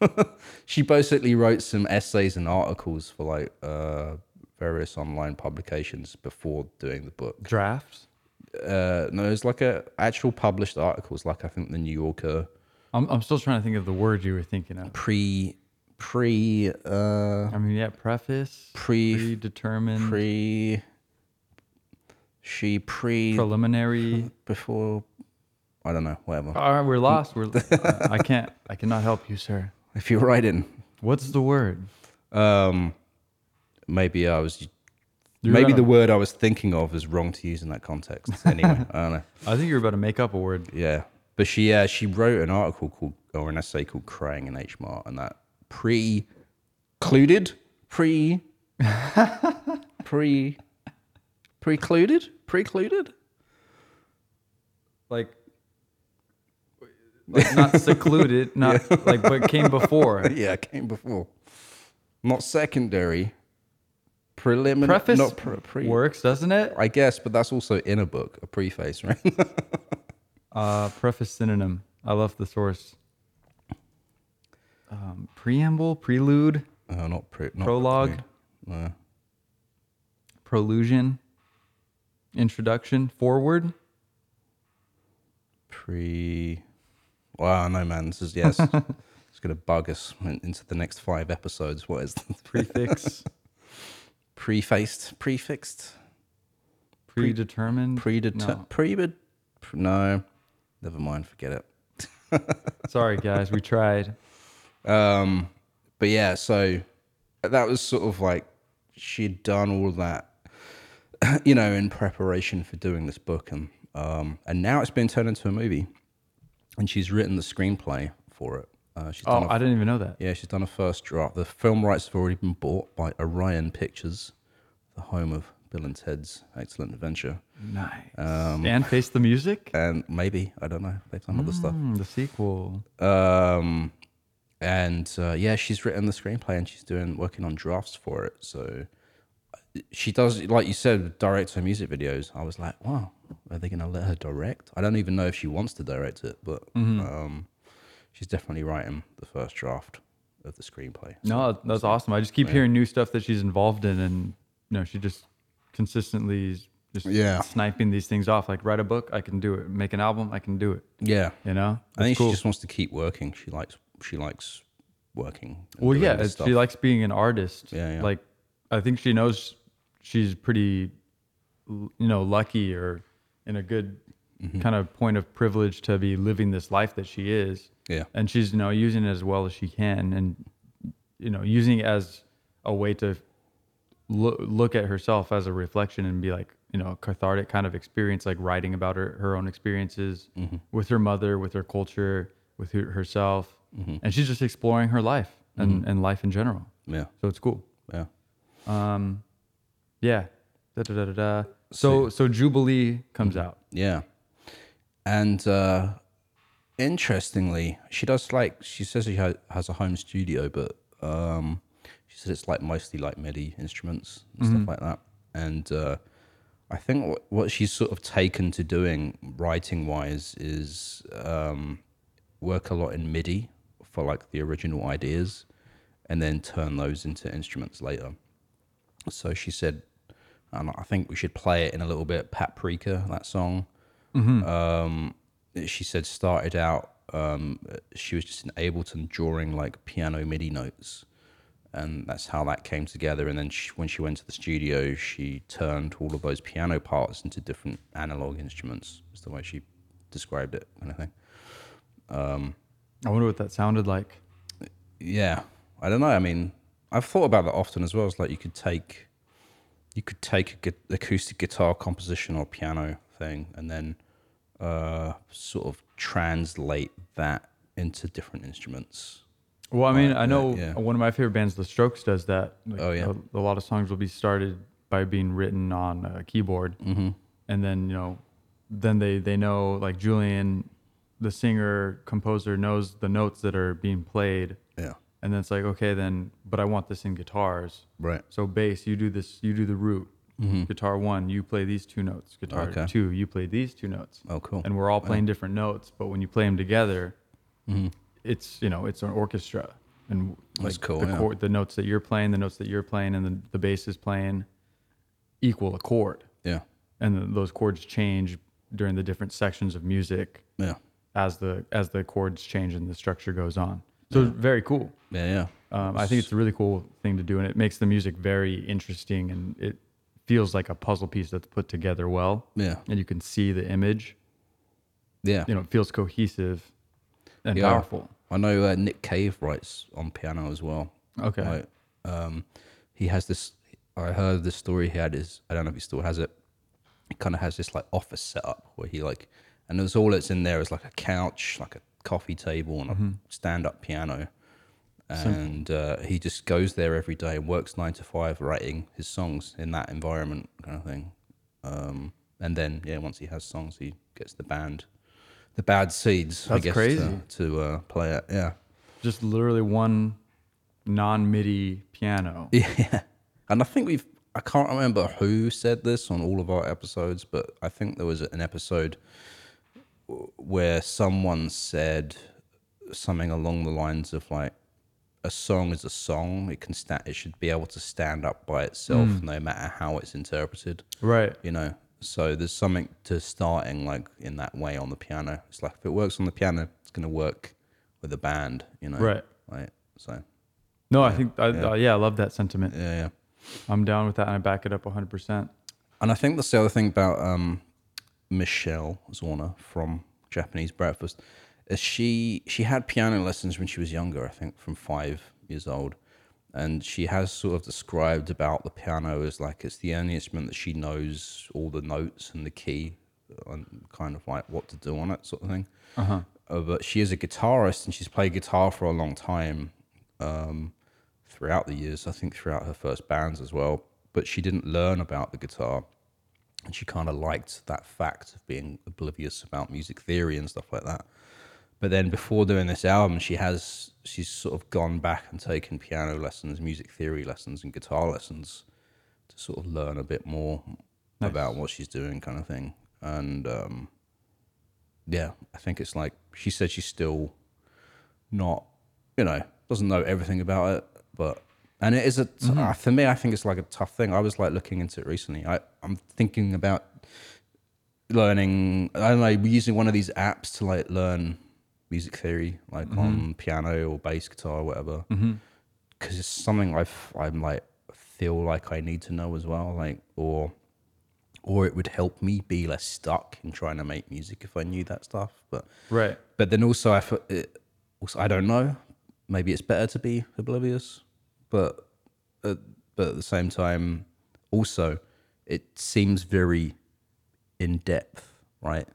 she basically wrote some essays and articles for like uh, various online publications before doing the book. drafts. Uh, no, it's like a actual published articles, like I think the New Yorker I'm, I'm still trying to think of the word you were thinking of. pre pre uh I mean, yeah, preface, Pre- predetermined, pre she pre preliminary. before I don't know whatever. All right, we're lost. We're. uh, I can't. I cannot help you, sir. If you're writing, What's the word? um, maybe I was You're maybe the gonna- word I was thinking of is wrong to use in that context. Anyway, I don't know. I think you're about to make up a word. Yeah, but she yeah she wrote an article called or an essay called "Crying in H Mart," and that precluded pre pre precluded precluded. Like, like not secluded, not like, but came before. Yeah, it came before, not secondary. Preliminary, Preface not pre, pre works, doesn't it? I guess, but that's also in a book, a preface, right? Uh, preface synonym. I love the source. Um, preamble, prelude, uh, not pre, not Prologue. prelude. Prolusion, introduction, forward. pre. Wow, no man, this is yes. it's gonna bug us into the next five episodes. What is this? prefix, prefaced, prefixed, predetermined. predetermined, No. pre? No, never mind. Forget it. Sorry, guys, we tried. Um, but yeah, so that was sort of like she'd done all that, you know, in preparation for doing this book, and um, and now it's been turned into a movie, and she's written the screenplay for it. Uh, she's Oh, done a- I didn't even know that. yeah, she's done a first draft. The film rights have already been bought by Orion Pictures, the home of Bill and Ted's Excellent Adventure, Nice. Um, and face the music. and maybe I don't know they've done other stuff. Mm, the sequel. Um, and uh, yeah, she's written the screenplay and she's doing working on drafts for it. So she does, like you said, direct her music videos. I was like, wow, are they going to let her direct? I don't even know if she wants to direct it, but um, she's definitely writing the first draft of the screenplay. No, that's awesome. I just keep hearing new stuff that she's involved in, and you know, she just consistently just Yeah. sniping these things off. Like write a book, I can do it. Make an album, I can do it. Yeah, You know, I think cool. she just wants to keep working. She likes she likes working. well, yeah, she likes being an artist. Yeah, yeah. Like, I think she knows she's pretty, you know, lucky or in a good Mm-hmm. kind of point of privilege to be living this life that she is. Yeah. And she's, you know, using it as well as she can, and you know, using it as a way to look look at herself as a reflection and be like, you know, a cathartic kind of experience, like writing about her, her own experiences Mm-hmm. with her mother, with her culture, with her, herself. Mm-hmm. And she's just exploring her life and, and life in general. yeah, So it's cool. yeah. Um, yeah. Da, da, da, da, da. So, so Jubilee comes Mm-hmm. out. Yeah. And uh, interestingly, she does like, she says she ha- has a home studio, but um, she said it's like mostly like MIDI instruments and stuff like that. And uh, I think what, what she's sort of taken to doing writing wise is um, work a lot in MIDI for like the original ideas, and then turn those into instruments later. So she said, and I think we should play it in a little bit. Paprika, that song. Um, she said started out. Um, she was just in Ableton drawing like piano MIDI notes, and that's how that came together. And then she, when she went to the studio, she turned all of those piano parts into different analog instruments. Is the way she described it, kind of thing. I wonder what that sounded like. Yeah, I don't know. I mean, I've thought about that often as well. It's like you could take, you could take a acoustic guitar composition or piano thing, and then uh, sort of translate that into different instruments. Well, I mean, Like I know that, yeah. one of my favorite bands, The Strokes, does that. Like, Oh, yeah. A, a lot of songs will be started by being written on a keyboard, Mm-hmm. and then you know, then they they know like Julian, the singer composer knows the notes that are being played, Yeah, and then it's like okay, then but I want this in guitars. right. So bass, you do this, you do the root. Guitar one, you play these two notes. Guitar Mm-hmm. Okay. two, you play these two notes. Oh, cool. And we're all playing different notes, but when you play them together, Mm-hmm. it's you know it's an orchestra, and That's like, cool, The, yeah. chord, the notes that you're playing, the notes that you're playing, and the, the bass is playing equal a chord, Yeah, and then those chords change during the different sections of music yeah, as the as the chords change and the structure goes on. So it's very cool. yeah, yeah. Um, I think it's a really cool thing to do, and it makes the music very interesting, and it feels like a puzzle piece that's put together well. Yeah. and you can see the image. yeah. You know, it feels cohesive and Yeah. powerful. I know uh, Nick Cave writes on piano as well. Okay. Like, um, he has this. I heard this story he had is I don't know if he still has it. He kind of has this like office setup where he like, and there's all that's in there is like a couch, like a coffee table, and a stand-up piano. And uh, he just goes there every day and works nine to five writing his songs in that environment, kind of thing. Um, and then yeah, once he has songs, he gets the band, the bad seeds, I guess, crazy. to, to uh, play it. Yeah. Just literally one non MIDI piano. Yeah. And I think we've, I can't remember who said this on all of our episodes, but I think there was an episode where someone said something along the lines of like, a song is a song. It can stand. It should be able to stand up by itself, no matter how it's interpreted. Right. You know. So there's something to starting like in that way on the piano. It's like if it works on the piano, it's gonna work with a band. You know. Right. Right. So No, I think I, yeah. Uh, yeah, I love that sentiment. yeah, yeah. I'm down with that, and I back it up 100. percent And I think that's the other thing about um, Michelle Zauner from Japanese Breakfast. Is she she had piano lessons when she was younger, I think from five years old, and she has sort of described about the piano as like it's the only instrument that she knows all the notes and the key and kind of like what to do on it, sort of thing. Uh, but she is a guitarist and she's played guitar for a long time um, throughout the years. I think throughout her first bands as well. But she didn't learn about the guitar, and she kind of liked that fact of being oblivious about music theory and stuff like that. But then before doing this album, she has she's sort of gone back and taken piano lessons, music theory lessons, and guitar lessons to sort of learn a bit more about what she's doing, kind of thing. And um, yeah, I think it's like she said she's still not, you know, doesn't know everything about it, but and it is a t- uh, for me. I think it's like a tough thing. I was like looking into it recently. I I'm thinking about learning. I don't know, using one of these apps to like learn music theory, like on piano or bass guitar or whatever, because it's something I've I'm like feel like I need to know as well, like or or it would help me be less stuck in trying to make music if I knew that stuff. But Right. but then also I it, also I don't know. Maybe it's better to be oblivious, but uh, but at the same time, also it seems very in depth, right?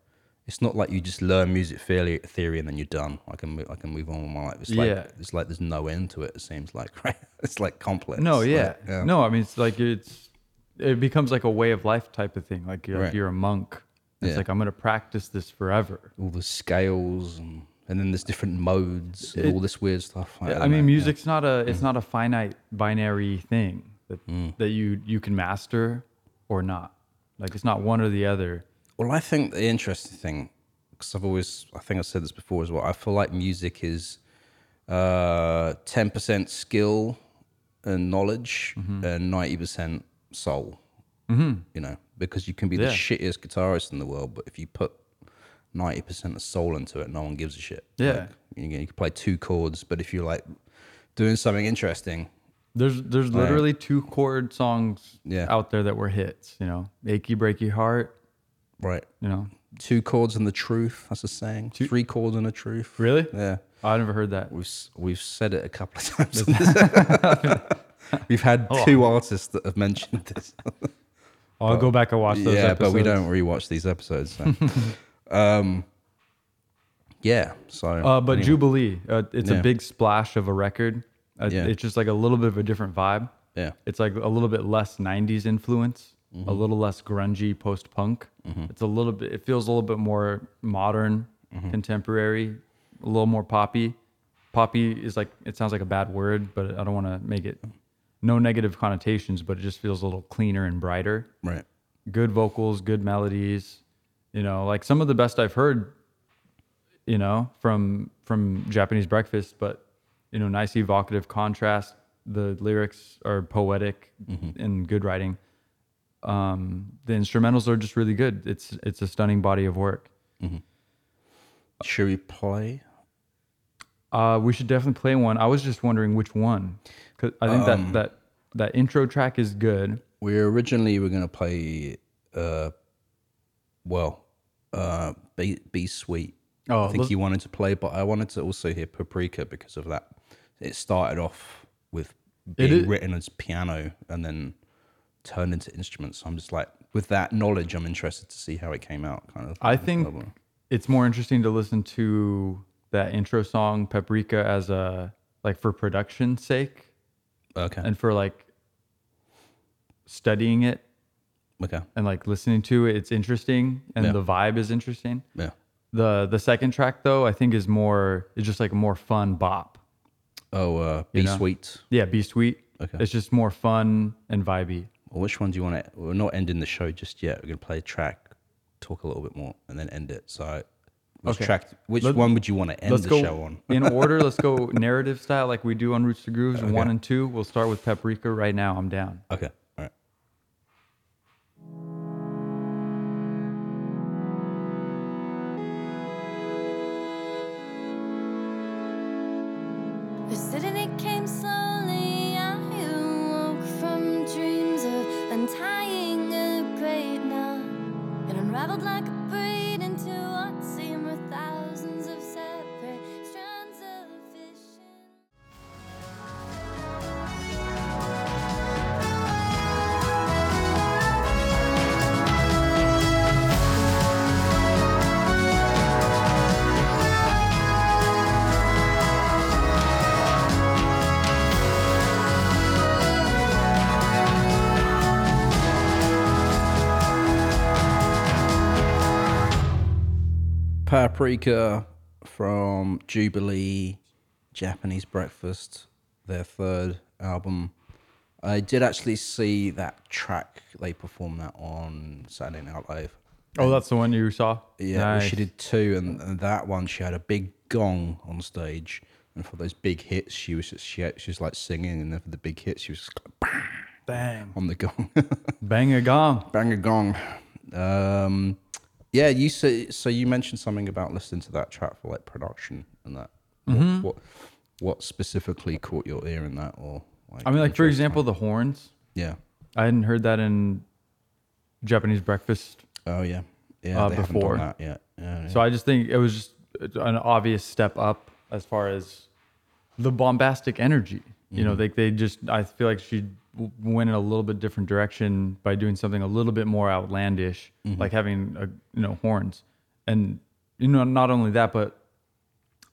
It's not like you just learn music theory, theory and then you're done. I can move, I can move on with my life. It's like Yeah. it's like there's no end to it. It seems like right. It's like complex. No, Like, yeah. No, I mean it's like it's it becomes like a way of life type of thing. Like you're, like you're a monk. It's Yeah. like I'm gonna practice this forever. all the scales and and then there's different modes and It- all this weird stuff. I, don't mean, know, yeah. music's not a it's mm. not a finite binary thing that mm. that you you can master or not. Like it's not one or the other. Well, I think the interesting thing, because I've always, I think I've said this before as well. I feel like music is uh, ten percent skill and knowledge, Mm-hmm. and ninety percent soul. Mm-hmm. You know, because you can be the Yeah. shittiest guitarist in the world, but if you put ninety percent of soul into it, no one gives a shit. Yeah. Like, you, can- you can play two chords, but if you're like doing something interesting, There's there's literally two chord songs Yeah. out there that were hits. You know, "Achy Breaky Heart." Right? You know, Two chords and the truth. That's a saying. Three chords and the truth. really? Yeah. I never heard that. We've s- we've said it a couple of times. on this. we've had Oh. two artists that have mentioned this. I'll go back and watch those. yeah, but we episodes. don't rewatch these episodes. So. um, yeah. So. Uh, but anyway. Jubilee, uh, it's Yeah. a big splash of a record. Uh, Yeah. It's just like a little bit of a different vibe. Yeah. It's like a little bit less '90s influence, a Mm-hmm. little less grungy post punk. It's a little bit. It feels a little bit more modern, Mm-hmm. contemporary, a little more poppy. Poppy is like it sounds like a bad word, but I don't want to make it no negative connotations, but it just feels a little cleaner and brighter Right. good vocals, good melodies. You know, like some of the best I've heard. You know, from from Japanese Breakfast, but you know, nice evocative contrast. The lyrics are poetic and good writing. Um, the instrumentals are just really good. It's it's a stunning body of work. Mm-hmm. Should we play? Uh, we should definitely play one. I was just wondering which one, cause I think that that that intro track is good. We originally were gonna play. Uh, well, uh, be be sweet. Oh, I think you wanted to play, but I wanted to also hear Paprika because of that. It started off with being written as piano and then turned into instruments. So I'm just like, with that knowledge, I'm interested to see how it came out. Kind of. I think level. it's more interesting to listen to that intro song Paprika as a like for production sake Okay. and for like studying it okay. and like listening to it. It's interesting and Yeah. the vibe is interesting. Yeah. The the second track though, I think is more it's just like a more fun bop. Oh, uh, be You know? sweet. Yeah, be sweet. Okay. It's just more fun and vibey. Well, which one do you want to? We're not ending the show just yet. We're gonna play a track, talk a little bit more, and then end it. So, which Okay. track? Which Let- one would you want to end Let's the go show on? in order. Let's go narrative style like we do on Roots to Grooves. One and two. We'll start with Paprika right now. I'm down. Okay. All right. The city Paprika from Jubilee, Japanese Breakfast, their third album. I did actually see that track. They performed that on Saturday Night Live. Oh, that's the one you saw. Yeah, well, Nice. she did two, and, and that one she had a big gong on stage, and for those big hits, she was just she, had, she was like singing, and then for the big hits, she was just like, bang Bang, on the gong, bang a gong. bang a gong. Um, yeah, you say so. You mentioned something about listening to that track for like production and that. What, Mm-hmm. what what specifically caught your ear in that, or I mean, like for example, the horns. yeah. I hadn't heard that in Japanese Breakfast, Oh yeah, yeah. Uh, they before. done that yet. Yeah, yeah. so I just think it was just an obvious step up as far as the bombastic energy. You know, they they just I feel like she went in a little bit different direction by doing something a little bit more outlandish, like having a, you know horns, and you know not only that, but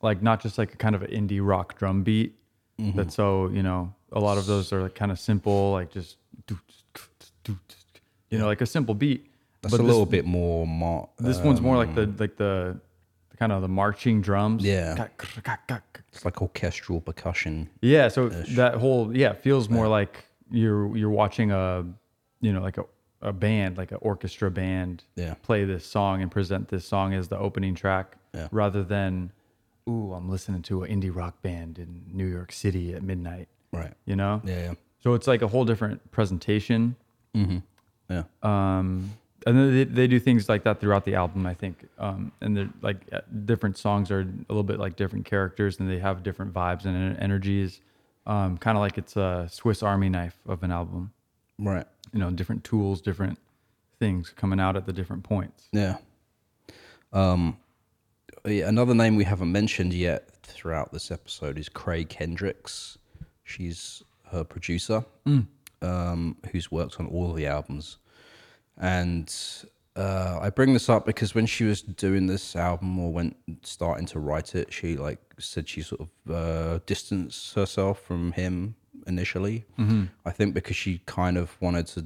like not just like a kind of an indie rock drum beat. That's so you know a lot of those are like kind of simple, like just you know like a simple beat. That's but a this- little bit more. Mar- this one's more um, like the like the kind of the marching drums. Yeah. It's like orchestral percussion. Yeah, so that whole yeah feels more like you're you're watching a you know like a, a band like an orchestra band Yeah. play this song and present this song as the opening track Yeah. rather than ooh I'm listening to an indie rock band in New York City at midnight Right. you know Yeah. Yeah. so it's like a whole different presentation Yeah. um and then they, they do things like that throughout the album i think um and they're like uh, different songs are a little bit like different characters and they have different vibes and en- energies um kind of like it's a swiss army knife of an album right. you know different tools different things coming out at the different points Yeah. Um, another name we haven't mentioned yet throughout this episode is Craig Hendrix. She's her producer, um, who's worked on all of the albums. And uh, I bring this up because when she was doing this album or when starting to write it, she like said she sort of uh, distanced herself from him initially. I think because she kind of wanted to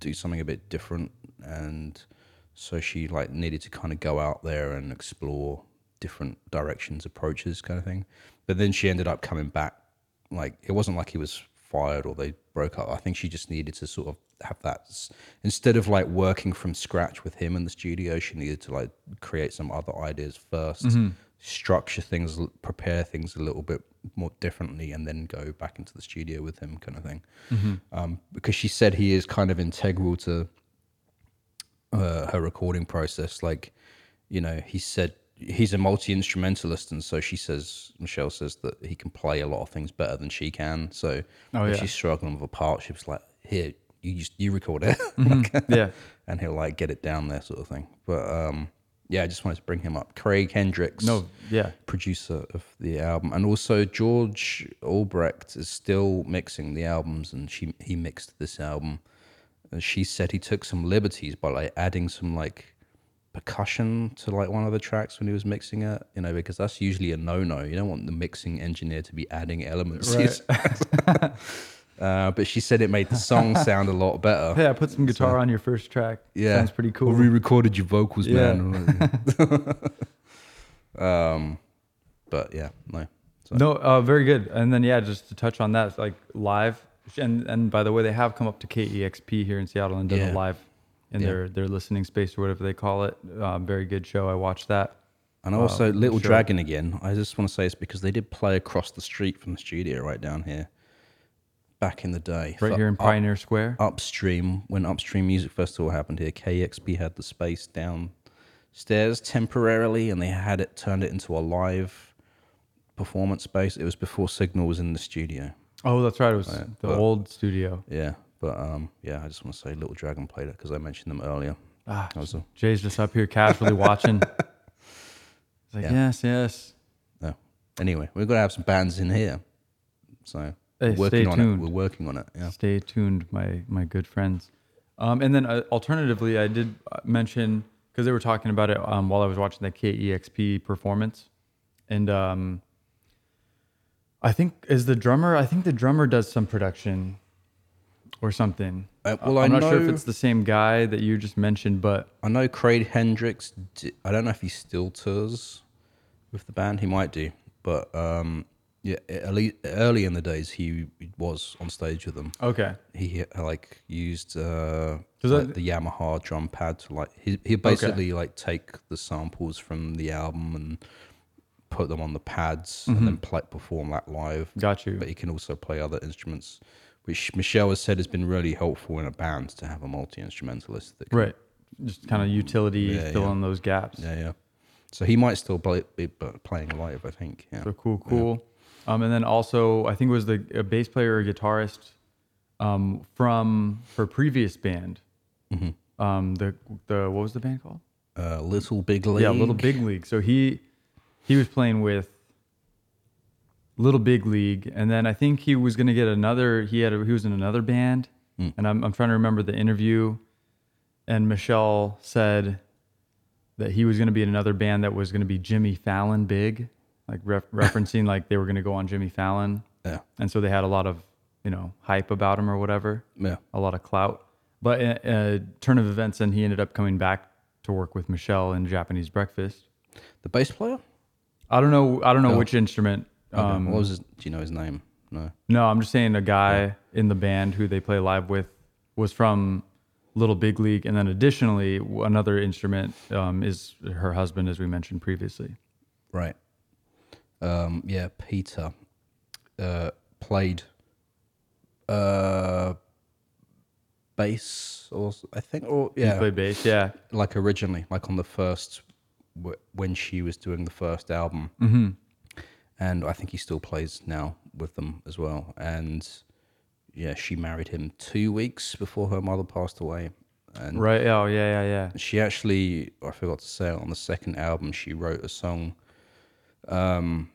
do something a bit different, and so she like needed to kind of go out there and explore different directions, approaches, kind of thing. But then she ended up coming back. Like it wasn't like he was fired or they broke up. I think she just needed to sort of have that instead of like working from scratch with him in the studio. She needed to like create some other ideas 1st structure things, prepare things a little bit more differently, and then go back into the studio with him, kind of thing. Um, because she said he is kind of integral to uh, her recording process. Like, you know, he said he's a multi instrumentalist, and so she says Michelle says that he can play a lot of things better than she can. So Oh, if yeah. she's struggling with a part, she's like, "Here, you just you record it," yeah and he'll like get it down there, sort of thing. But um, yeah, I just wanted to bring him up. Craig Hendrix, no yeah producer of the album, and also George Elbrecht is still mixing the albums, and she he mixed this album. And she said he took some liberties by like adding some like percussion to like one of the tracks when he was mixing it, you know, because that's usually a no no. You don't want the mixing engineer to be adding elements. his- uh, but she said it made the song sound a lot better. yeah put some guitar on your first track Yeah, sounds pretty cool We re-recorded your vocals, Yeah. man. um, but yeah, no. So, No, uh, very good. And then yeah, just to touch on that, like live, and and by the way, they have come up to KEXP here in Seattle and done Yeah. a live in Yeah. their their listening space or whatever they call it. Um, very good show. I watched that. And also, Wow, Little sure. Dragon again. I just want to say it's because they did play across the street from the studio right down here back in the day. Right For here in up- Pioneer Square. Upstream, when Upstream Music Festival happened here, KEXP had the space downstairs temporarily and they had it turned it into a live performance space. It was before Signal was in the studio. Oh, that's right. It was the but- old studio. Yeah. But um, yeah, I just want to say Little Dragon played it because I mentioned them earlier. Ah, That was a- Jay's just up here casually watching. He's like, Yeah. yes, yes. no. Anyway, we're going to have some bands in here. So Hey, we're working stay on tuned. it. We're working on it. Yeah. Stay tuned, my my good friends. Um, and then uh, alternatively, I did uh, mention because they were talking about it um, while I was watching the KEXP performance, and um, I think is the drummer. I think the drummer does some production or something. Uh, well, I'm I not sure if it's the same guy that you just mentioned, but I know Craig Hendrix. di- I don't know if he still tours with the band. He might do, but um, yeah, early, early in the days he was on stage with them. okay, He uh, like used uh, like the Yamaha drum pad to like he he basically like take the samples from the album and put them on the pads and then play perform that live. Mm-hmm. got you. But he can also play other instruments, which Michelle has said has been really helpful in a band to have a multi instrumentalist that can Right, just kind of utility, Yeah, fill yeah. in those gaps. Yeah, yeah. So he might still play, be playing live, I think. Yeah. So cool, cool. Um, and then also, I think it was the a bass player or guitarist um, from her previous band. Mm-hmm. Um, the the what was the band called? Uh, Little Big League. Yeah, Little Big League. So he he was playing with Little Big League, and then I think he was gonna get another. He had a, he was in another band, Mm. and I'm I'm trying to remember the interview. And Michelle said that he was gonna be in another band that was gonna be Jimmy Fallon big, like ref- referencing like they were gonna go on Jimmy Fallon, Yeah. and so they had a lot of you know hype about him or whatever Yeah. a lot of clout. But a, uh, turn of events, and he ended up coming back to work with Michelle in Japanese Breakfast. The bass player? I don't know. I don't know Oh. which instrument. Okay. Um, what was his, do you know his name? No. No, I'm just saying a guy in the band who they play live with was from Little Big League, and then additionally another instrument um, is her husband, as we mentioned previously. Right. Um, yeah, Peter uh, played uh, bass, or I think, or He yeah, played bass. Yeah, like originally, like on the first when she was doing the first album, Mm-hmm. And I think he still plays now with them as well. And yeah, she married him two weeks before her mother passed away, and right. Oh, yeah, yeah, yeah. she actually I forgot to say, on the second album she wrote a song um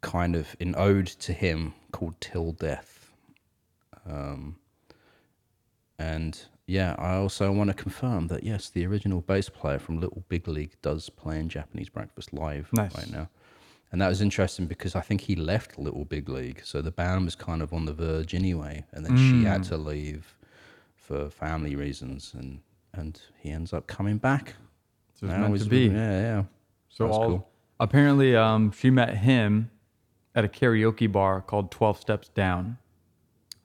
kind of an ode to him called Till Death. Um and yeah, I also want to confirm that yes, the original bass player from Little Big League does play in Japanese Breakfast live Nice. right now. And that was interesting because I think he left Little Big League, so the band was kind of on the verge anyway, and then she had to leave for family reasons, and and he ends up coming back. So it's Now meant to be. Yeah, yeah. So That's all cool. apparently, um, she met him at a karaoke bar called Twelve Steps Down.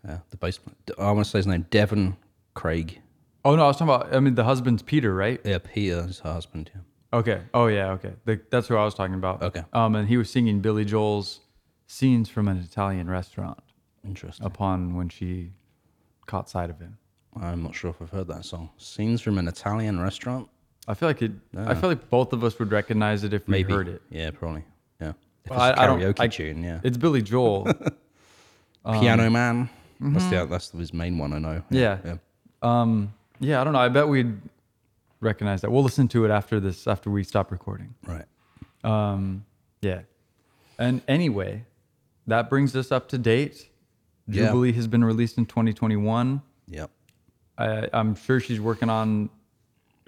Yeah, the bass. I want to say his name, Deven Craige. Oh no, I was talking about. I mean, the husband's Peter, right? Yeah, Peter is her husband. Yeah. Okay. Oh yeah. Okay. The, that's who I was talking about. Okay. Um, and he was singing Billy Joel's "Scenes from an Italian Restaurant" Interesting. upon when she caught sight of him. I'm not sure if I've heard that song. Scenes from an Italian restaurant. I feel like it. I feel like both of us would recognize it if we Maybe. heard it. Yeah, probably. Yeah. If Well, it's a I- I don't- karaoke I- tune, yeah. It's Billy Joel. Piano Man. That's the that's his main one. I know. mm-hmm. Yeah. yeah. um, yeah, I don't know. I bet we'd recognize that. We'll listen to it after this. After we stop recording. Right. Um, yeah. And anyway, that brings us up to date. Yeah. Jubilee has been released in 2021. Yep. I, I'm sure she's working on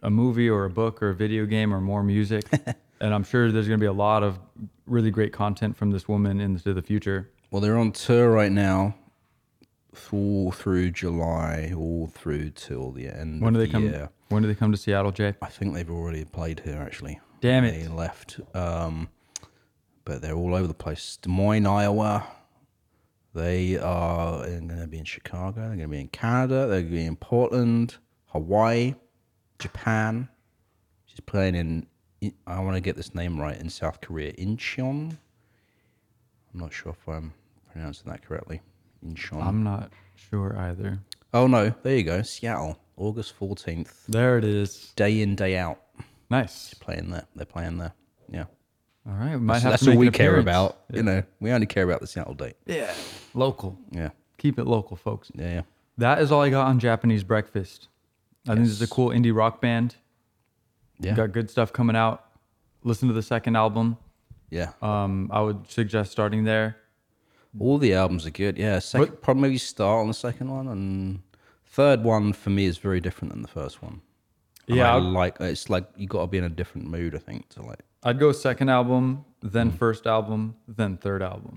a movie or a book or a video game or more music. and I'm sure there's going to be a lot of really great content from this woman into the future. Well, they're on tour right now, all through July, all through till the end. When do they the come? year. When do they come to Seattle, Jay? I think they've already played here actually. Damn it. They left. Um, but they're all over the place. Des Moines, Iowa. They are going to be in Chicago. They're going to be in Canada. They're going to be in Portland, Hawaii, Japan. She's playing in. in- I want to get this name right in South Korea. Incheon. I'm not sure if I'm pronouncing that correctly. Incheon. I'm not sure either. oh no, there you go. Seattle, August 14th. There it is. Day in, day out. Nice. Playing there. They're playing there. Yeah. All right. We might That's, have that's to all we care about. You know, we only care about the Seattle date. Yeah. Local. Yeah, Keep it local, folks. yeah, yeah. That is all I got on Japanese Breakfast. I think this is a cool indie rock band. Yeah, Got good stuff coming out. Listen to the second album. yeah. Um, I would suggest starting there. All the albums are good. Yeah, second, probably maybe start on the second one, and third one for me is very different than the first one. And Yeah, I like it's like you got to be in a different mood. I think to like. I'd go second album, then Mm. first album, then third album.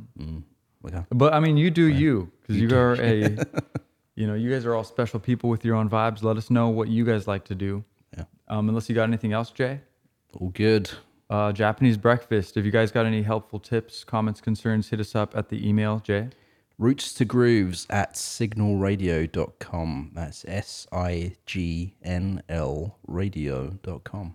Okay. But I mean, you do you because you, are a, you know, you guys are all special people with your own vibes. Let us know what you guys like to do. Yeah. Um, unless you got anything else, Jay. All good. Uh, Japanese breakfast. If you guys got any helpful tips, comments, concerns, hit us up at the email, Jay. Roots to Grooves at signalradio.com. That's S I G N L radio.com.